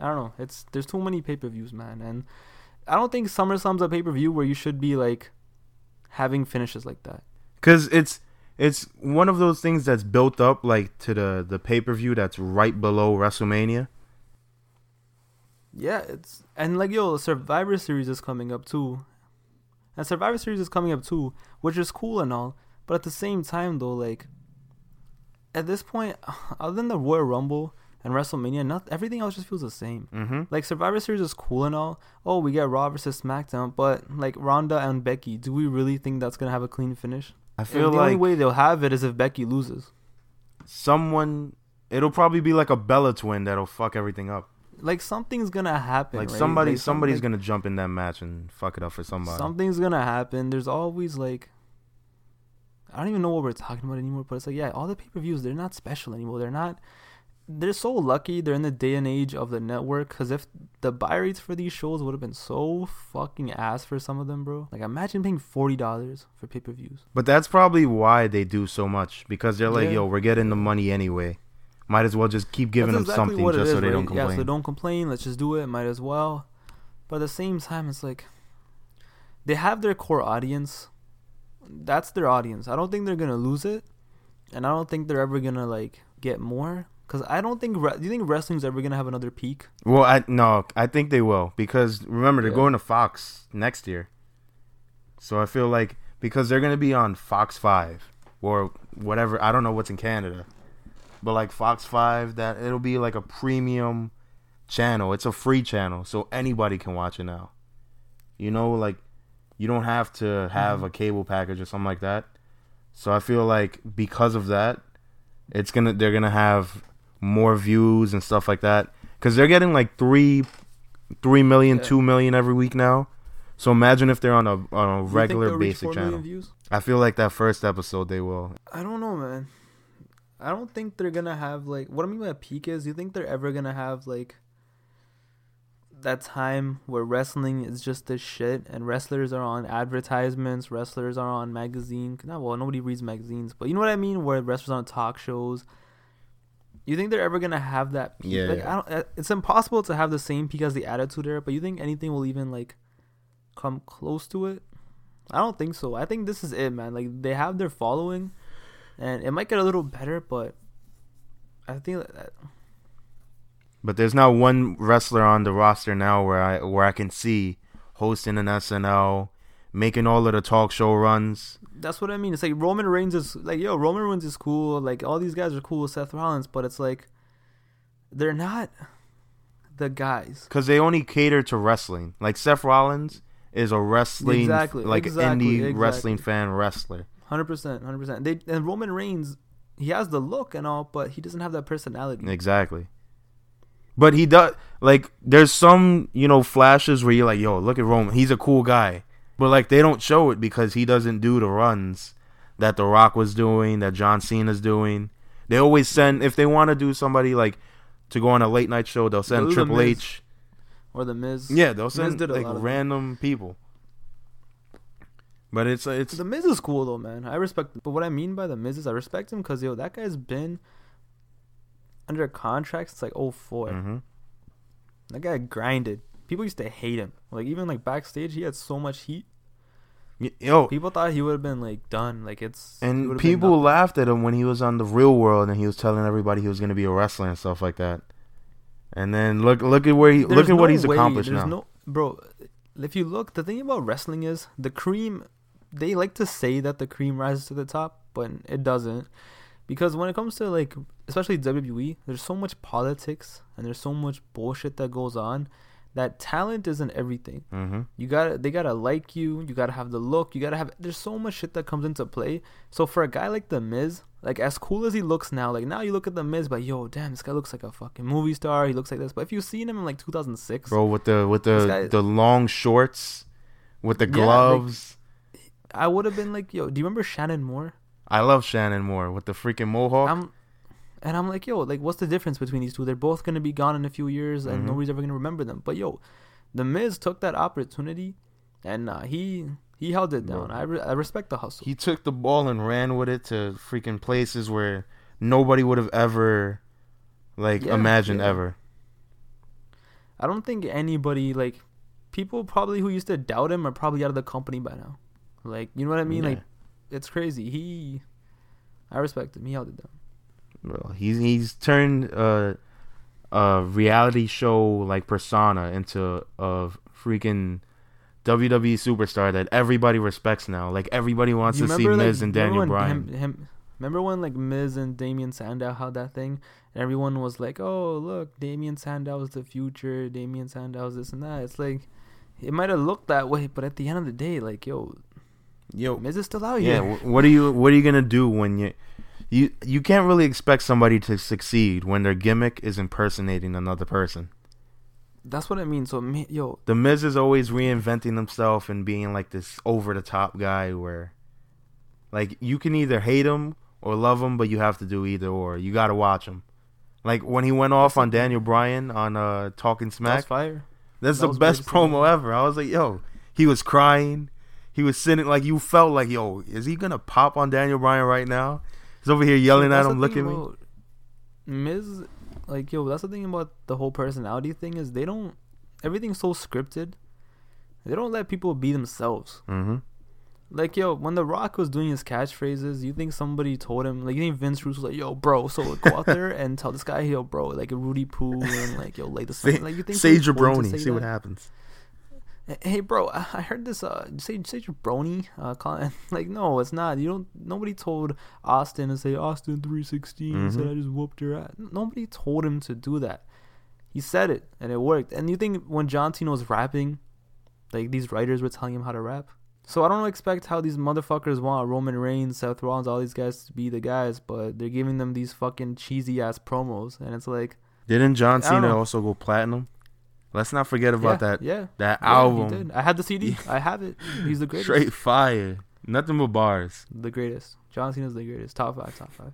I don't know. It's there's too many pay per views, man, and I don't think SummerSlam's a pay per view where you should be like having finishes like that. Cause it's it's one of those things that's built up like to the the pay per view that's right below WrestleMania. Yeah, it's and like yo, Survivor Series is coming up too, and Survivor Series is coming up too, which is cool and all. But at the same time, though, like at this point, other than the Royal Rumble, and WrestleMania, not everything else just feels the same. Mm-hmm. Like Survivor Series is cool and all. Oh, we get Raw versus SmackDown, but like Ronda and Becky, do we really think that's gonna have a clean finish? I And feel the only way they'll have it is if Becky loses. someone. It'll probably be like a Bella twin that'll fuck everything up. Like something's gonna happen. Like right? somebody, Like, somebody's like, gonna jump in that match and fuck it up for somebody. Something's gonna happen. There's always like I don't even know what we're talking about anymore, but it's like yeah, all the pay per views they're not special anymore. They're not. They're so lucky they're in the day and age of the network. Cause if the buy rates for these shows would have been so fucking ass for some of them, bro. Like imagine paying forty dollars for pay per views. But that's probably why they do so much because they're like, Yeah. yo, we're getting the money anyway. Might as well just keep giving That's them exactly something just so is, they don't complain. Yeah, so don't complain. Let's just do it. Might as well. But at the same time, it's like they have their core audience. That's their audience. I don't think they're gonna lose it, and I don't think they're ever gonna like get more. Cause I don't think. Re- do you think wrestling's ever gonna have another peak? Well, I no, I think they will because remember they're Yeah. going to Fox next year. So I feel like because they're gonna be on Fox Five or whatever, I don't know what's in Canada, but like Fox Five, that it'll be like a premium channel. It's a free channel, so anybody can watch it now. You know, like you don't have to have Mhm. a cable package or something like that. So I feel like because of that, it's gonna they're gonna have more views and stuff like that because they're getting like three, three million, Yeah. two million every week now. So imagine if they're on a on a Do you think regular basic channel. I feel like that first episode they will. I don't know, man. I don't think they're gonna have like what I mean by a peak is. You think they're ever gonna have like that time where wrestling is just the shit and wrestlers are on advertisements, wrestlers are on magazine. Not well, nobody reads magazines, but you know what I mean. Where wrestlers are on talk shows. You think they're ever gonna have that peak? Yeah, Like, yeah. I don't. uh, It's impossible to have the same peak as the Attitude Era, but you think anything will even like come close to it? I don't think so. I think this is it, man. Like they have their following, and it might get a little better, but I think that But there's not one wrestler on the roster now where I where I can see hosting an SNL, making all of the talk show runs. that's what I mean. It's like Roman Reigns is like, yo, Roman Reigns is cool. Like all these guys are cool with Seth Rollins, but it's like they're not the guys. Because they only cater to wrestling. Like Seth Rollins is a wrestling, Exactly, like exactly, indie exactly. wrestling fan wrestler. Hundred percent, hundred percent. They and Roman Reigns, he has the look and all, but he doesn't have that personality. Exactly. But he does like there's some you know flashes where you're like, yo, look at Roman, he's a cool guy. But like they don't show it because he doesn't do the runs that The Rock was doing, that John Cena's doing. They always send if they want to do somebody like to go on a late night show, they'll send They'll The Triple H. Or the Miz. Yeah, they'll send like lot of them. random people. But it's it's The Miz is cool though, man. I respect. But what I mean by the Miz is I respect him because yo, that guy's been under contract since like 04. mhm. That guy grinded. People used to hate him. Like even like backstage, he had so much heat. Yo, People thought he would have been like done. Like it's And people laughed at him when he was on the Real World and he was telling everybody he was going to be a wrestler and stuff like that. And then look look at where he look There's at what he's way- accomplished there's now. No, bro, if you look, the thing about wrestling is the cream. They like to say that the cream rises to the top, but it doesn't. Because when it comes to like, especially WWE, there's so much politics and there's so much bullshit that goes on. That talent isn't everything. hmm You gotta, they gotta like you. You gotta have the look. You gotta have. There's so much shit that comes into play. So for a guy like the Miz, like as cool as he looks now, like now you look at the Miz, but yo, damn, this guy looks like a fucking movie star. He looks like this. But if you've seen him in like 2006, Bro, with the with the guy- the long shorts, with the Yeah, like- gloves. I would have been like, yo, do you remember Shannon Moore? I love Shannon Moore with the freaking mohawk. I'm, and I'm like, yo, like, what's the difference between these two? They're both gonna be gone in a few years, and Mhm. nobody's ever gonna remember them. But yo, the Miz took that opportunity, and uh, he he held it down. Bro. I, re- I respect the hustle. he took the ball and ran with it to freaking places where nobody would have ever like Yeah, imagined yeah. ever. I don't think anybody like people probably who used to doubt him are probably out of the company by now. Like, you know what I mean? Yeah. Like, it's crazy. He, I respect him. He held it down. Bro, he's he's turned uh, a reality show like persona into a freaking WWE superstar that everybody respects now. Like everybody wants You to see remember, like, Miz and Daniel Bryan. Him, him, Remember when like Miz and Damien Sandow had that thing, and everyone was like, "Oh, look, Damien Sandow is the future. Damien Sandow is this and that." It's like it might have looked that way, but at the end of the day, like, yo, Yo, Miz is still out yeah. here. wh- What are you What are you gonna do when you you you can't really expect somebody to succeed when their gimmick is impersonating another person. That's what I mean. So, me, yo, The Miz is always reinventing himself and being like this over the top guy where, like, you can either hate him or love him, but you have to do either or. You gotta watch him. Like when he went off on Daniel Bryan on uh Talking that's Smack. fire. That's That the was best promo ever. I was like, yo, he was crying. He was sitting like you felt like, yo, is he gonna pop on Daniel Bryan right now? He's over here yelling That's at him. Look at me. Miz, like yo, that's the thing about the whole personality thing is they don't. Everything's so scripted. They don't let people be themselves. Mm-hmm. Like yo, when The Rock was doing his catchphrases, you think somebody told him like you think Vince Russo was like yo bro, so go out there and tell this guy yo bro like a roody poo and like yo lay the Say, like you think say somebody's going to jabroni. See what happens. Hey, bro, I heard this. Uh, say say jabroni. Uh, call, like no, it's not. You don't. Nobody told Austin to say Austin three sixteen. Said. I just whooped your ass. Nobody told him to do that. He said it, and it worked. And you think when John Cena was rapping, like these writers were telling him how to rap. So I don't expect how these motherfuckers want Roman Reigns, Seth Rollins, all these guys to be the guys, but they're giving them these fucking cheesy ass promos, and it's like Didn't John Cena also go platinum? Let's not forget about yeah, that Yeah, that yeah, he album. did. I had the CD. I have it. He's the greatest. Straight fire. Nothing but bars. The greatest. John Cena's the greatest. Top five. Top five.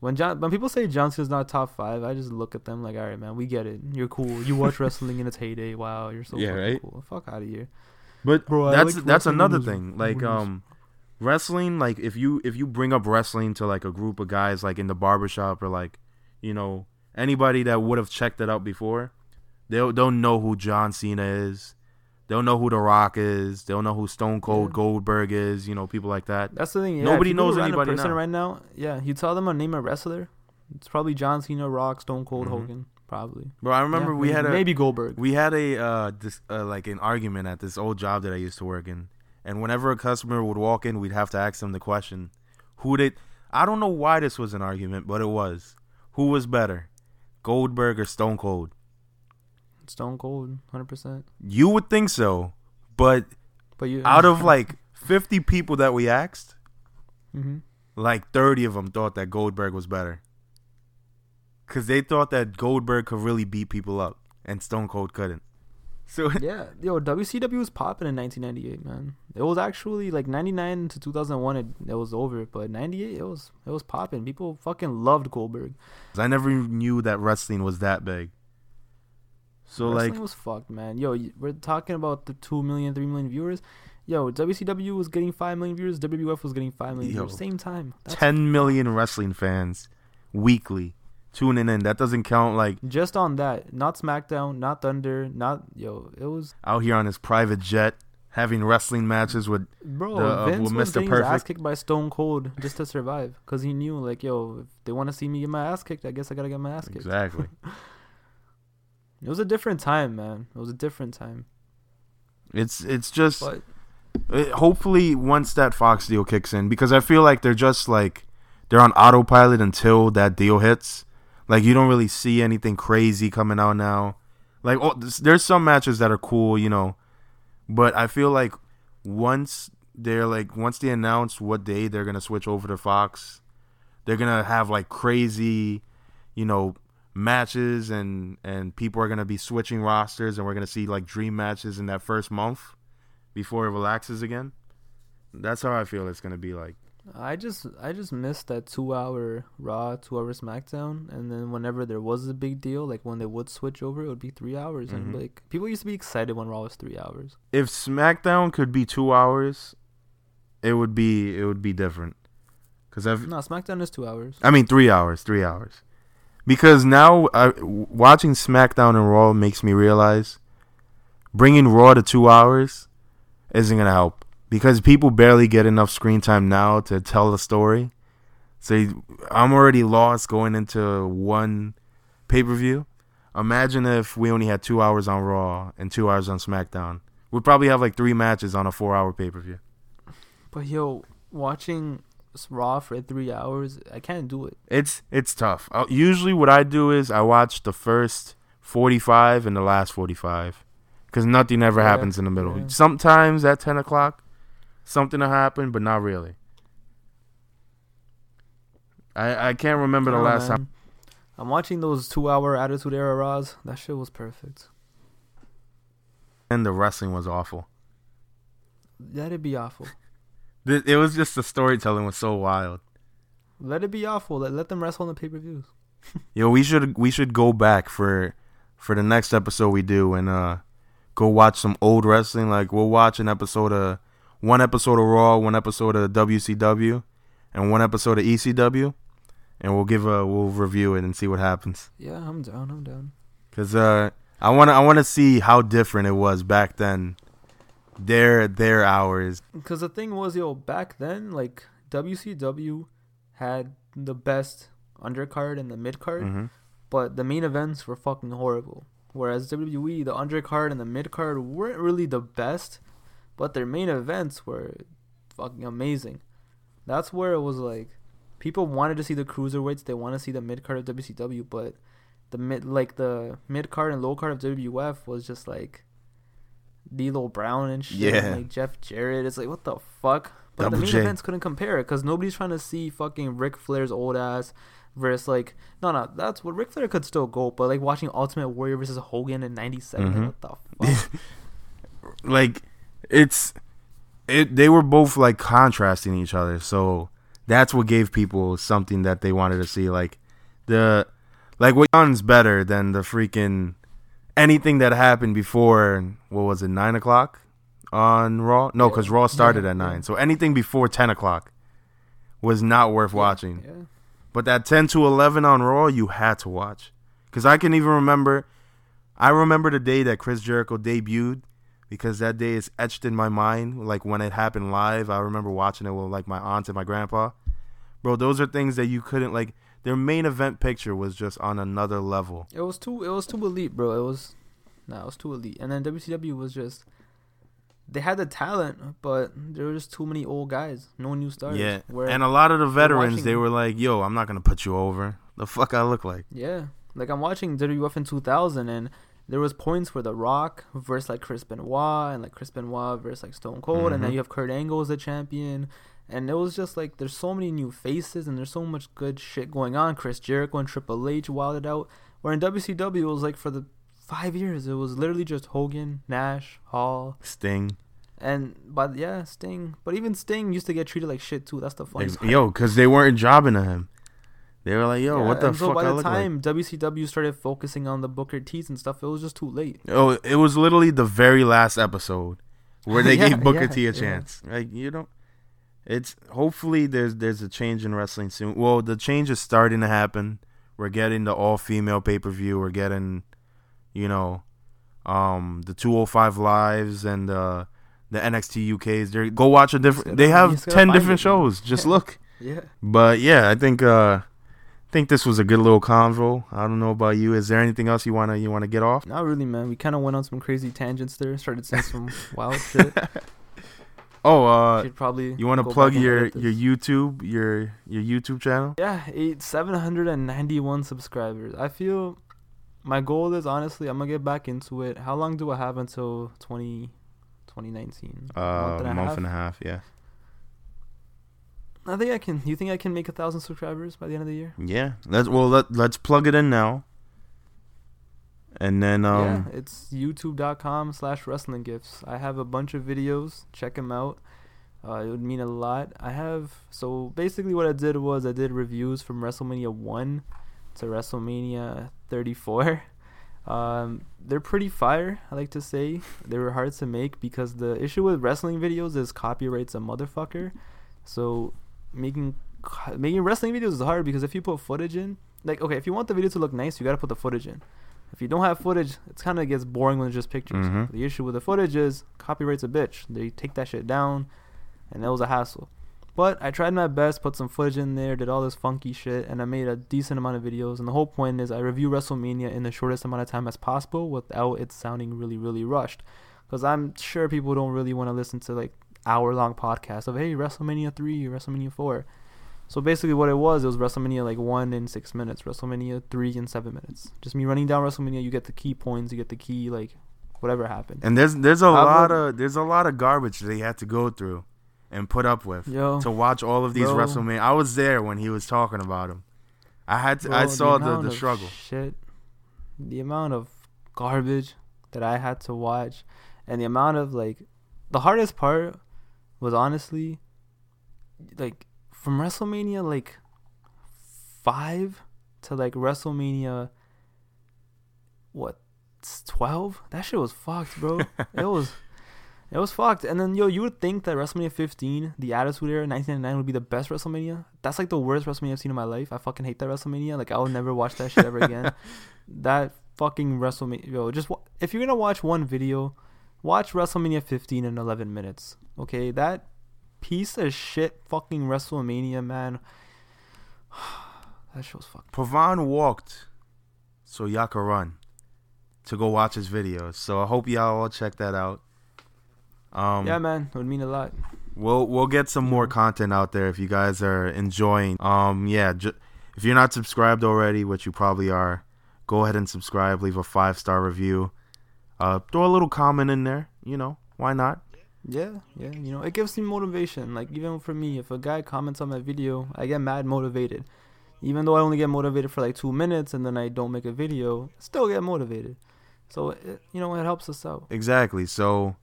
When John, when people say John Cena's not top five, I just look at them like, all right, man, we get it. You're cool. You watch wrestling in its heyday. Wow, you're so Yeah, fucking right? cool. Fuck out of here. But Bro, that's like that's another when it was- thing. Like when um wrestling, like if you if you bring up wrestling to like a group of guys like in the barbershop or like, you know, anybody that would have checked it out before, they'll they'll know who John Cena is. They don't know who The Rock is. They don't know who Stone Cold Yeah. Goldberg is. You know, people like that. That's the thing. Yeah, Nobody if you go knows to a random anybody person now. right now. Yeah, you tell them a name a wrestler. It's probably John Cena, Rock, Stone Cold, Mhm. Hogan, probably. Bro, I remember Yeah, we maybe, had a maybe Goldberg. we had a uh, this, uh like an argument at this old job that I used to work in, and whenever a customer would walk in, we'd have to ask them the question, who did I don't know why this was an argument, but it was. Who was better, Goldberg or Stone Cold? Stone Cold, hundred percent. You would think so, but But you out of like 50 people that we asked, hmm like 30 of them thought that Goldberg was better. Cuz they thought that Goldberg could really beat people up and Stone Cold couldn't. So Yeah, yo, WCW was popping in 1998, man. It was actually like 99 to 2001. It, it was over, but 98, it was it was popping. People fucking loved Goldberg. I never knew that wrestling was that big. So Wrestling like was fucked, man. Yo, we're talking about the 2 million, 3 million viewers. Yo, WCW was getting 5 million viewers. WWF was getting 5 million Yo, viewers. Same time. That's 10 million wrestling fans weekly tuning in. That doesn't count like just on that. Not SmackDown, not Thunder, not yo. It was out here on his private jet having wrestling matches with bro. The, uh, Vince with was Mr. getting his ass kicked by Stone Cold just to survive, cause he knew like yo, if they want to see me get my ass kicked, I guess I gotta get my ass kicked. exactly. It was a different time, man. It was a different time. it's it's just But uh, hopefully once that Fox deal kicks in because I feel like they're just like they're on autopilot until that deal hits. Like you don't really see anything crazy coming out now. Like oh, there's- there's some matches that are cool, you know, but I feel like once they're like once they announce what day they're gonna switch over to Fox, they're gonna have like crazy, you know, matches and and people are gonna be switching rosters and we're gonna see like dream matches in that first month before it relaxes again. That's how I feel it's gonna be like. I just I just missed that two hour Raw, two hour SmackDown, and then whenever there was a big deal, like when they would switch over, it would be three hours, Mhm. and like people used to be excited when Raw was three hours. If SmackDown could be two hours, it would be it would be different. Cause I've No, SmackDown is two hours. I mean three hours, three hours. Because now watching SmackDown and Raw makes me realize bringing Raw to two hours isn't gonna help because people barely get enough screen time now to tell the story. So I'm already lost going into one pay per view. Imagine if we only had two hours on Raw and two hours on SmackDown. We'd probably have like three matches on a four hour pay per view. But yo, watching Raw for three hours. I can't do it. It's it's tough. Uh, usually, what I do is I watch the first forty five and the last forty five, because nothing ever Yeah, happens in the middle. yeah. Sometimes at ten o'clock, something will happen, but not really. I I can't remember the last time. I'm watching those two-hour Attitude Era Raws. That shit was perfect. And the wrestling was awful. That'd be awful. Th- It was just the storytelling was so wild. Let it be awful. Let, let them wrestle on the pay-per-views. Yo, we should we should go back for for the next episode we do and uh go watch some old wrestling. Like we'll watch an episode of one episode of Raw, one episode of WCW, and one episode of ECW, and we'll give a we'll review it and see what happens. Yeah, I'm down. I'm down. Cause uh I wanna I wanna see how different it was back then. Their their hours. Because the thing was, yo, back then, like WCW had the best undercard and the mid card, hmm but the main events were fucking horrible. Whereas WWE, the undercard and the mid card weren't really the best, but their main events were fucking amazing. That's where it was like people wanted to see the cruiserweights, they want to see the mid card of WCW, but the mid like the mid card and low card of WWF was just like D'Lo Brown and shit, Yeah. and, like Jeff Jarrett. It's like what the fuck. But Double the main J. events couldn't compare it because nobody's trying to see fucking Ric Flair's old ass versus like no no that's what Ric Flair could still go, but like watching Ultimate Warrior versus Hogan in '97, Mhm. what the fuck? like it's it they were both like contrasting each other so that's what gave people something that they wanted to see like the like what one's better than the freaking anything that happened before what was it nine o'clock on raw no because raw started Yeah, at nine so anything before 10 o'clock was not worth watching Yeah. but that 10 to 11 on Raw, you had to watch. Because I can even remember, I remember the day that Chris Jericho debuted because that day is etched in my mind. Like when it happened live, I remember watching it with like my aunt and my grandpa. Bro, those are things that you couldn't like. Their main event picture was just on another level. It was too it was too elite, bro. It was no, it was too elite. And then WCW was just they had the talent, but there were just too many old guys, no new stars. yeah, Where, and a lot of the veterans, they were like, "Yo, I'm not gonna put you over." The fuck I look like? yeah, like I'm watching WWF in 2000, and there was points where The Rock versus like Chris Benoit, and like Chris Benoit versus like Stone Cold, and then Mhm. you have Kurt Angle as the champion. And it was just like there's so many new faces and there's so much good shit going on. Chris Jericho and Triple H wilded out. Where in WCW it was like for the five years it was literally just Hogan, Nash, Hall, Sting, and but yeah, Sting. But even Sting used to get treated like shit too. That's the funny part. yo, because they weren't jobbing to him. They were like, "Yo, Yeah, what the and so fuck by I the look like?" time WCW started focusing on the Booker T's and stuff, it was just too late. Oh, it was literally the very last episode where they Yeah, gave Booker yeah, T a chance. Like you know, it's hopefully there's there's a change in wrestling soon. Well, the change is starting to happen. We're getting the all female pay per view. We're getting, you know, um, the 205 lives and uh, the NXT UKs. They go watch a different. They have ten different it, shows. Just look. Yeah. But yeah, I think uh, I think this was a good little convo. I don't know about you. Is there anything else you wanna you wanna get off? Not really, man. We kind of went on some crazy tangents there. Started saying some wild shit. Oh, uh, Should probably. You want to plug your your YouTube your your YouTube channel? Yeah, eight seven hundred and ninety one subscribers. I feel my goal is honestly I'm gonna get back into it. How long do I have until 20, 2019? Uh, month and a month and a half. Yeah. I think I can. You think I can make a thousand subscribers by the end of the year? Yeah. Let's well let let's plug it in now. And then um yeah, it's youtube.com slash WrestlinGifs. I have a bunch of videos. Check them out. Uh, it would mean a lot. I have so basically what I did was I did reviews from WrestleMania one to WrestleMania 34. Um, they're pretty fire. I like to say they were hard to make because the issue with wrestling videos is copyrights a motherfucker. So making making wrestling videos is hard because if you put footage in, like okay, if you want the video to look nice, you gotta put the footage in. If you don't have footage, it kind of gets boring when it's just pictures. Mhm. The issue with the footage is copyright's a bitch. They take that shit down, and it was a hassle. But I tried my best, put some footage in there, did all this funky shit, and I made a decent amount of videos. And the whole point is I review WrestleMania in the shortest amount of time as possible without it sounding really, really rushed. Because I'm sure people don't really want to listen to like hour long podcasts of hey WrestleMania three, WrestleMania four. So basically, what it was, it was WrestleMania like one in six minutes, WrestleMania three in seven minutes. Just me running down WrestleMania. You get the key points, you get the key like whatever happened. And there's there's a lot of there's a lot of garbage they had to go through and put up with Yo, to watch all of these Bro. WrestleMania. I was there when he was talking about him. I had to, bro, I saw the, amount the struggle. Shit, the amount of garbage that I had to watch, and the amount of like, the hardest part was honestly, like, from WrestleMania like five to like WrestleMania, what, twelve? That shit was fucked, bro. it was. It was fucked. And then, yo, you would think that WrestleMania 15, the Attitude Era, 1999, would be the best WrestleMania. That's like the worst WrestleMania I've seen in my life. I fucking hate that WrestleMania. Like, I will never watch that shit ever again. that fucking WrestleMania. Yo, just if you're gonna watch one video, watch WrestleMania 15 in 11 minutes. Okay, that piece of shit fucking WrestleMania, man. that show's fucked. Pavan walked so y'all could run to go watch his videos. So I hope y'all all check that out. Um, yeah, man, it would mean a lot. We'll we'll get some more content out there if you guys are enjoying. Um, yeah, ju- if you're not subscribed already, which you probably are, go ahead and subscribe. Leave a five star review. Uh, throw a little comment in there. You know, why not? Yeah, yeah, you know, it gives me motivation. Like even for me, if a guy comments on my video, I get mad motivated. Even though I only get motivated for like two minutes and then I don't make a video, still get motivated. So it, you know, it helps us out. Exactly. So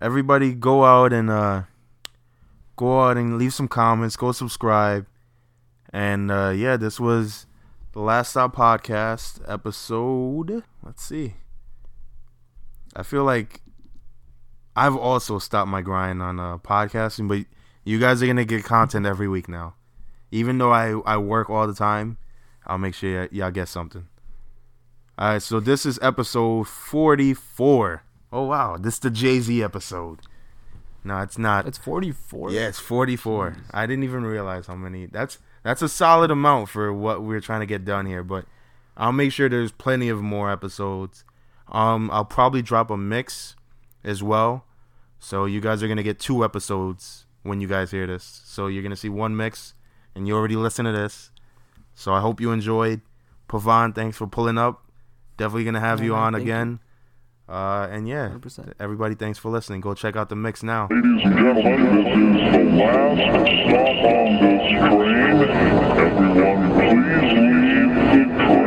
everybody go out and uh go out and leave some comments, go subscribe. And uh yeah, this was the Last Stop podcast episode. Let's see. I feel like I've also stopped my grind on uh podcasting, but you guys are going to get content every week now. Even though I I work all the time, I'll make sure y'all get something. All right, so this is episode 44. Oh wow, this is the Jay Z episode. No, it's not. It's 44. yeah, it's 44. Jeez. I didn't even realize how many. That's that's a solid amount for what we're trying to get done here. But I'll make sure there's plenty of more episodes. Um, I'll probably drop a mix as well. So you guys are gonna get two episodes when you guys hear this. So you're gonna see one mix, and you already listen to this. So I hope you enjoyed. Pavan, thanks for pulling up. Definitely gonna have Yeah, you man, on thank you. again. Uh, and yeah, 100%. everybody, thanks for listening. Go check out the mix now. Ladies and gentlemen, this is the last stop on this train, and